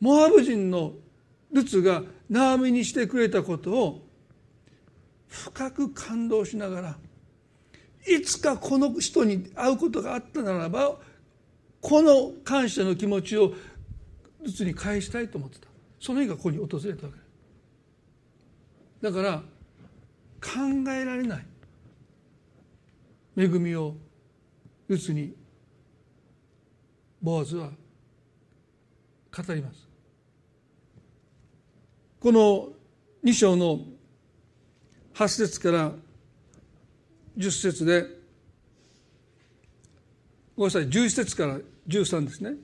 [SPEAKER 1] モアブ人のルツがナオミにしてくれたことを深く感動しながらいつかこの人に会うことがあったならばこの感謝の気持ちをうつに返したいと思ってた。その日がここに訪れたわけ。だから考えられない。恵みをうつにボアズは語ります。この2章の8節から10節でごめんなさい11節から13ですね。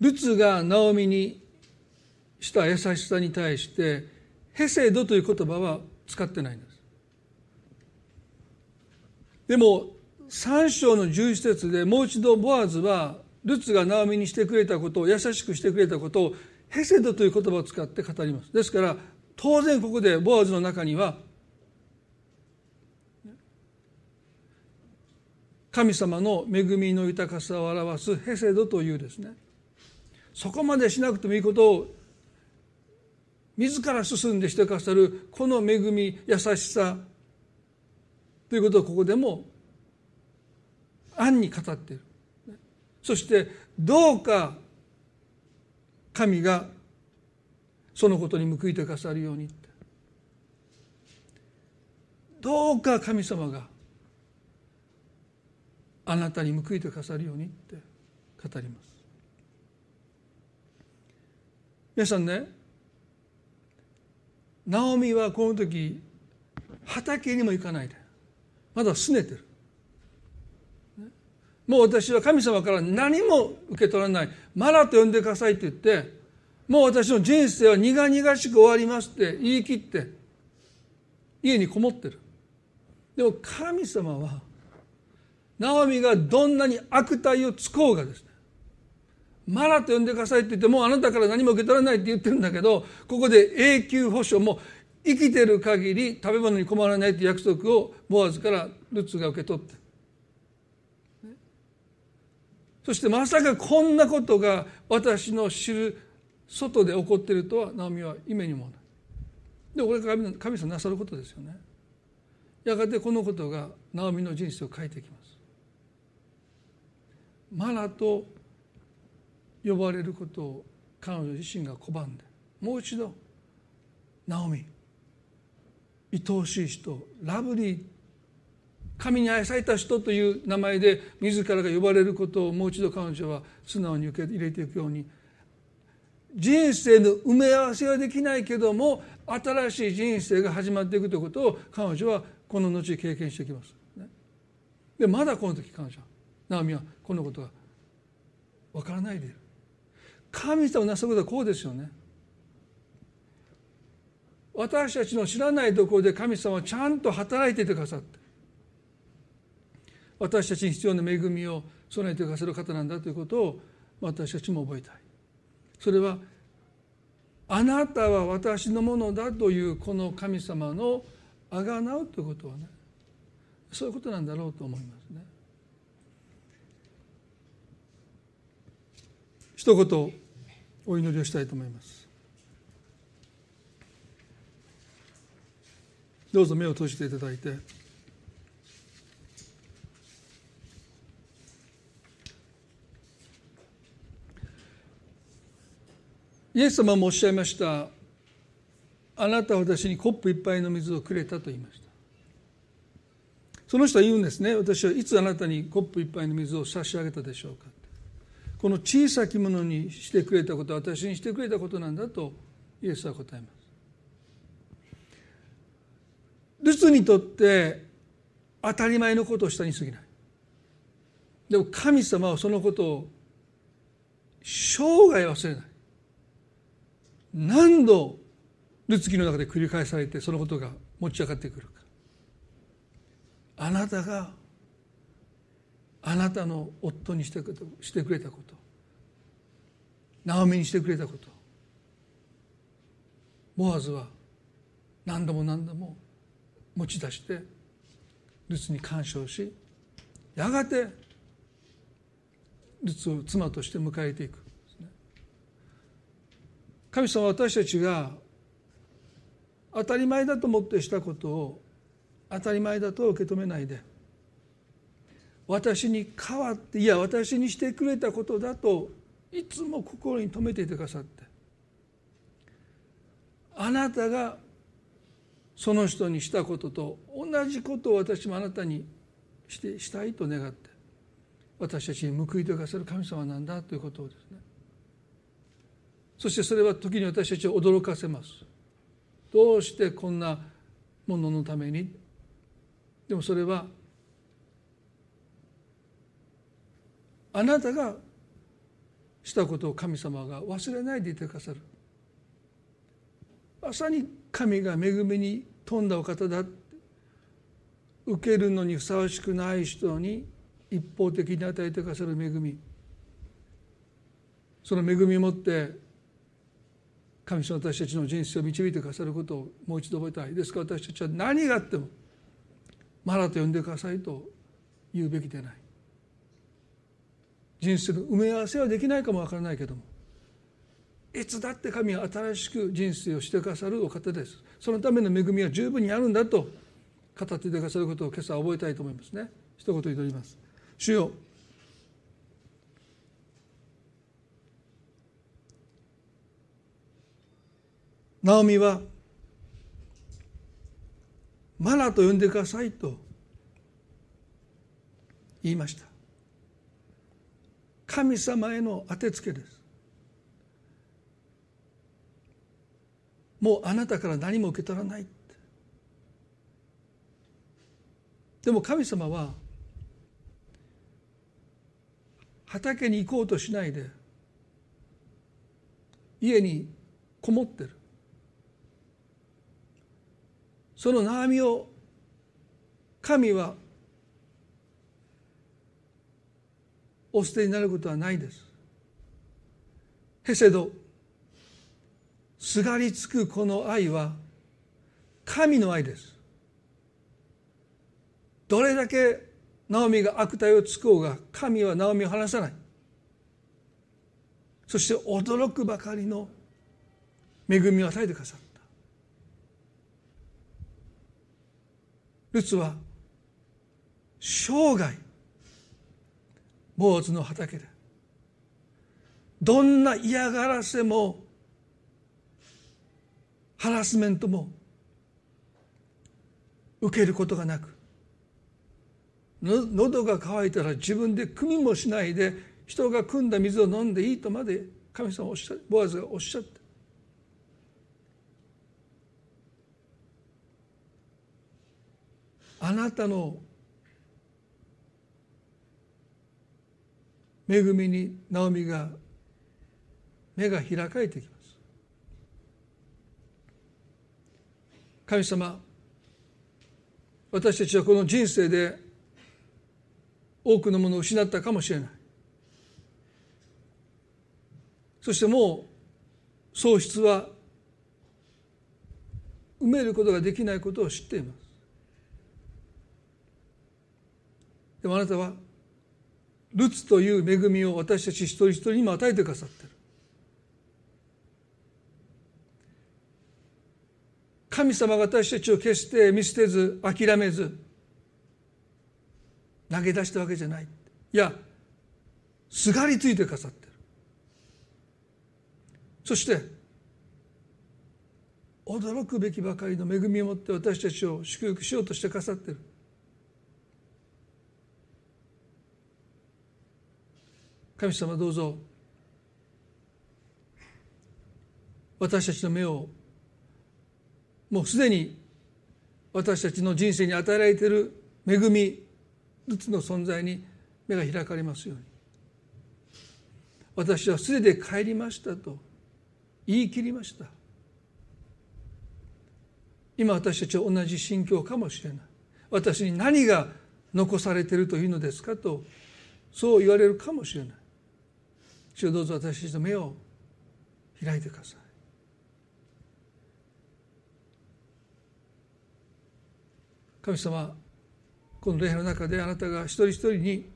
[SPEAKER 1] ルツがナオミにした優しさに対してヘセドという言葉は使ってないんです。でも3章の11節でもう一度ボアズはルツがナオミにしてくれたことを優しくしてくれたことをヘセドという言葉を使って語ります。ですから当然ここでボアズの中には神様の恵みの豊かさを表すヘセドというですねそこまでしなくてもいいことを自ら進んでしてくださるこの恵み優しさということをここでも暗に語っている。そしてどうか神がそのことに報いてくださるようにって。どうか神様があなたに報いてくださるようにって語ります。皆さんねナオミはこの時畑にも行かないで。まだ拗ねてる。もう私は神様から何も受け取らない。マラと呼んでくださいって言ってもう私の人生は苦々しく終わりますって言い切って家にこもってる。でも神様はナオミがどんなに悪態をつこうがですねマラと呼んでくださいって言ってもうあなたから何も受け取らないって言ってるんだけどここで永久保証も生きてる限り食べ物に困らないという約束をボアズからルッツが受け取って。そしてまさかこんなことが私の知る外で起こっているとはナオミは夢にもない。でこれが神神様なさることですよね。やがてこのことがナオミの人生を変えていきます。マラと呼ばれることを彼女自身が拒んでもう一度ナオミ愛おしい人ラブリー神に愛された人という名前で自らが呼ばれることをもう一度彼女は素直に受け入れていくように人生の埋め合わせはできないけども新しい人生が始まっていくということを彼女はこの後経験してきます。でまだこの時彼女はナオミはこのことがわからないでいる。神様のなすことはこうですよね。私たちの知らないところで神様はちゃんと働いていてくださって私たちに必要な恵みを備えてくださる方なんだということを私たちも覚えたいそれはあなたは私のものだというこの神様のあがなうということはねそういうことなんだろうと思いますね。一言お祈りをしたいと思います。どうぞ目を閉じていただいて。イエス様もおっしゃいました。あなたは私にコップ一杯の水をくれたと言いました。その人は言うんですね。私はいつあなたにコップ一杯の水を差し上げたでしょうか。この小さきものにしてくれたことは私にしてくれたことなんだとイエスは答えます。ルツにとって当たり前のことをしたに過ぎない。でも神様はそのことを生涯忘れない。何度ルツ記の中で繰り返されてそのことが持ち上がってくるか。あなたがあなたの夫にしてくれたことナオミにしてくれたことボアズは何度も何度も持ち出してルツに干渉しやがてルツを妻として迎えていく。神様は私たちが当たり前だと思ってしたことを当たり前だと受け止めないで。私に代わっていや私にしてくれたことだといつも心に留めていてくださって。あなたがその人にしたことと同じことを私もあなたにしてしたいと願って私たちに報いてくださる神様なんだということをですねそしてそれは時に私たちを驚かせます。どうしてこんなもののために？でもそれはあなたがしたことを神様が忘れないでいてくださる。まさに神が恵みに富んだお方だ受けるのにふさわしくない人に一方的に与えてくださる恵み。その恵みをもって神様私たちの人生を導いてくださることをもう一度覚えたいですか？ら私たちは何があってもマラと呼んでくださいと言うべきでない。人生の埋め合わせはできないかもわからないけども。いつだって神は新しく人生をしてくださるお方です。そのための恵みは十分にあるんだと語ってくださることを今朝覚えたいと思いますね。一言祈ります。主よナオミはマナと呼んでくださいと言いました。神様への当てつけです。もうあなたから何も受け取らない。でも神様は畑に行こうとしないで家にこもってる。その悩みを神はお捨てになることはないです。ヘセドすがりつくこの愛は神の愛です。どれだけナオミが悪態をつこうが神はナオミを離さない。そして驚くばかりの恵みを与えてくださったルツは生涯坊主の畑でどんな嫌がらせもハラスメントも受けることがなく喉が渇いたら自分で汲みもしないで人が汲んだ水を飲んでいいとまで神様おっしゃボアズがおっしゃったあなたの恵みにナオミが目が開かれてきます。神様私たちはこの人生で多くのものを失ったかもしれない。そしてもう喪失は埋めることができないことを知っています。でもあなたはルツという恵みを私たち一人一人にも与えてくださってる。神様が私たちを決して見捨てず諦めず投げ出したわけじゃない。いやすがりついてくださってる。そして驚くべきばかりの恵みを持って私たちを祝福しようとしてくださってる。神様どうぞ。私たちの目をもうすでに私たちの人生に与えられている恵みずつの存在に目が開かれますように。私はすでに帰りましたと言い切りました。今私たちは同じ心境かもしれない。私に何が残されているというのですかとそう言われるかもしれない。主どうぞ私たちの目を開いてください。神様この礼拝の中であなたが一人一人に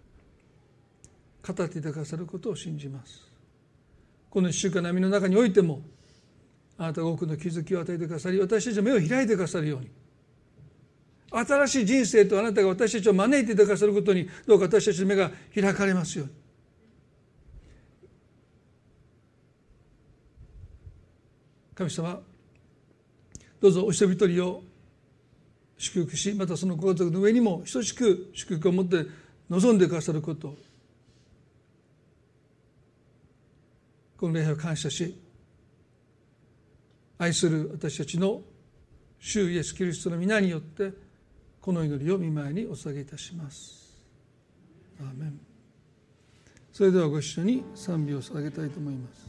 [SPEAKER 1] 語っていてくださることを信じます。この一週間の波の中においてもあなたが多くの気づきを与えてくださり私たちの目を開いてくださるように新しい人生とあなたが私たちを招いていてくださることにどうか私たちの目が開かれますように。神様どうぞお一人一人を祝福しまたそのご家族の上にも等しく祝福を持って望んでくださることこの礼拝を感謝し
[SPEAKER 2] 愛する私たちの主イエス・キリストの皆によってこの祈りを見舞いにお捧げいたします。アーメンそれではご一緒に賛美を捧げたいと思います。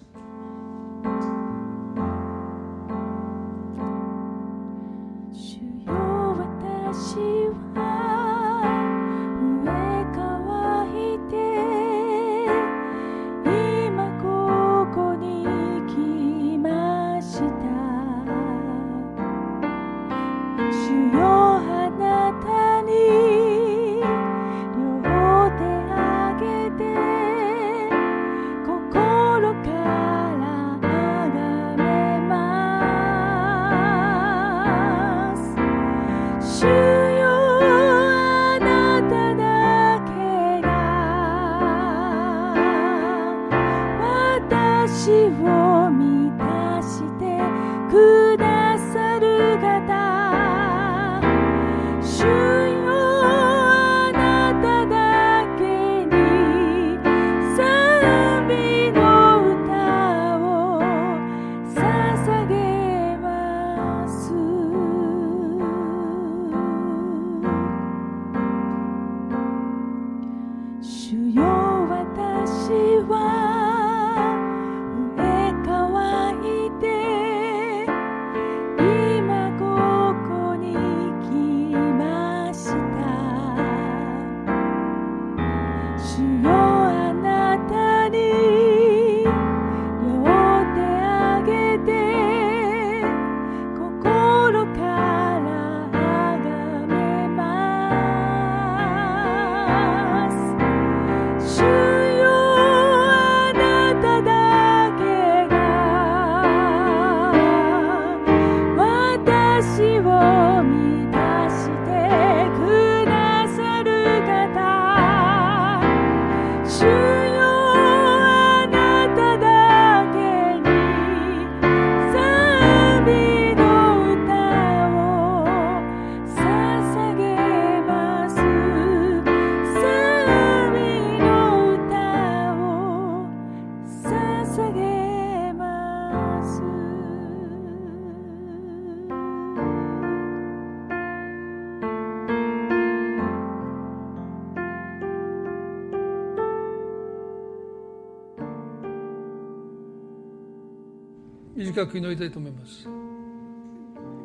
[SPEAKER 2] 短く祈りたいと思います。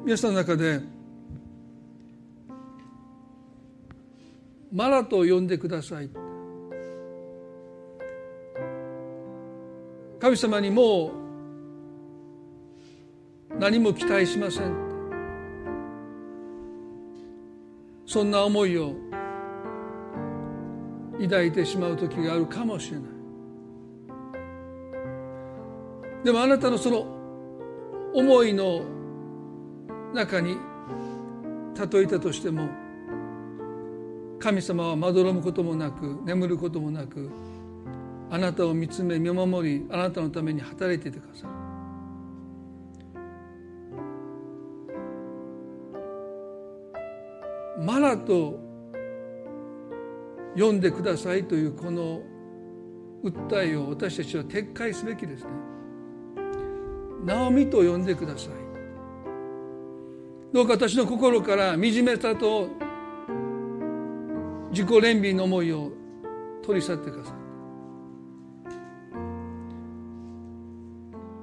[SPEAKER 2] 皆さんの中でマラと呼んでください。神様にもう何も期待しません。そんな思いを抱いてしまう時があるかもしれない。でもあなたのその思いの中に例えたとしても神様はまどろむこともなく眠ることもなくあなたを見つめ見守りあなたのために働いていてくださるマラと読んでくださいというこの訴えを私たちは撤回すべきですね。ナオミと呼んでください。どうか私の心から惨めさと自己憐憫の思いを取り去ってください。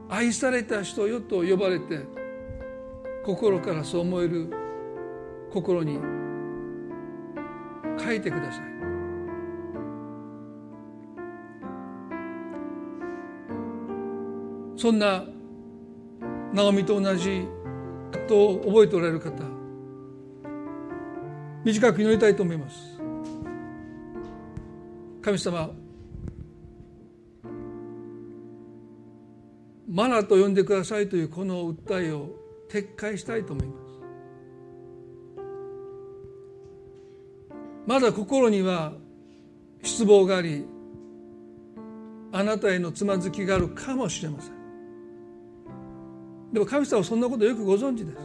[SPEAKER 2] 愛された人よと呼ばれて心からそう思える心に変えてください。そんなナオミと同じと覚えておられる方短く祈りたいと思います。神様マナと呼んでくださいというこの訴えを撤回したいと思います。まだ心には失望がありあなたへのつまずきがあるかもしれません。でも神様はそんなことよくご存知です。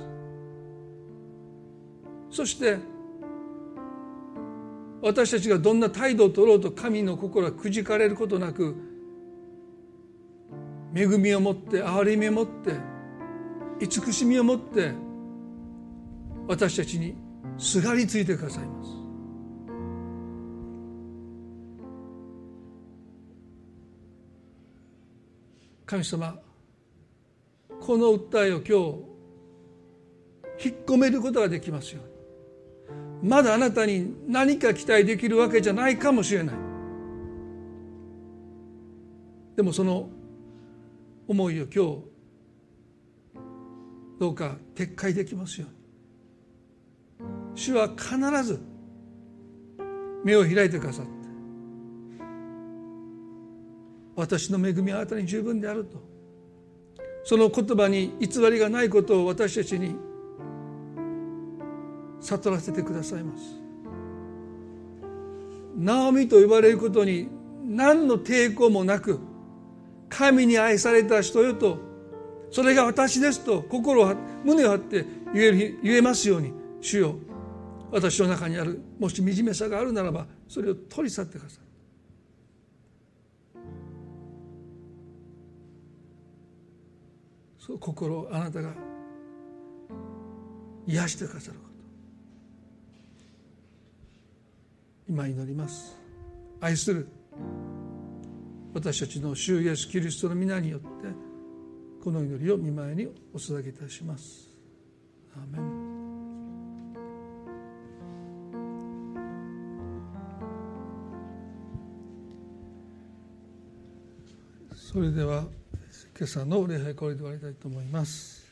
[SPEAKER 2] そして私たちがどんな態度を取ろうと神の心はくじかれることなく恵みを持って憐れみを持って
[SPEAKER 1] 慈しみを持って私たちにすがりついてくださいます。神様この訴えを今日引っ込めることができますように。まだあなたに何か期待できるわけじゃないかもしれない。でもその思いを今日どうか撤回できますように。主は必ず目を開いてくださって私の恵みはあなたに十分であると。その言葉に偽りがないことを私たちに悟らせてくださいます。ナオミと呼ばれることに何の抵抗もなく神に愛された人よとそれが私ですと心を胸を張って言える言えますように主よ私の中にあるもし惨めさがあるならばそれを取り去ってください。そう心をあなたが癒してくださること。今祈ります。愛する私たちの主イエスキリストの皆によってこの祈りを見舞いにお捧げいたします。アーメン。それでは今朝の礼拝これで終わりたいと思います。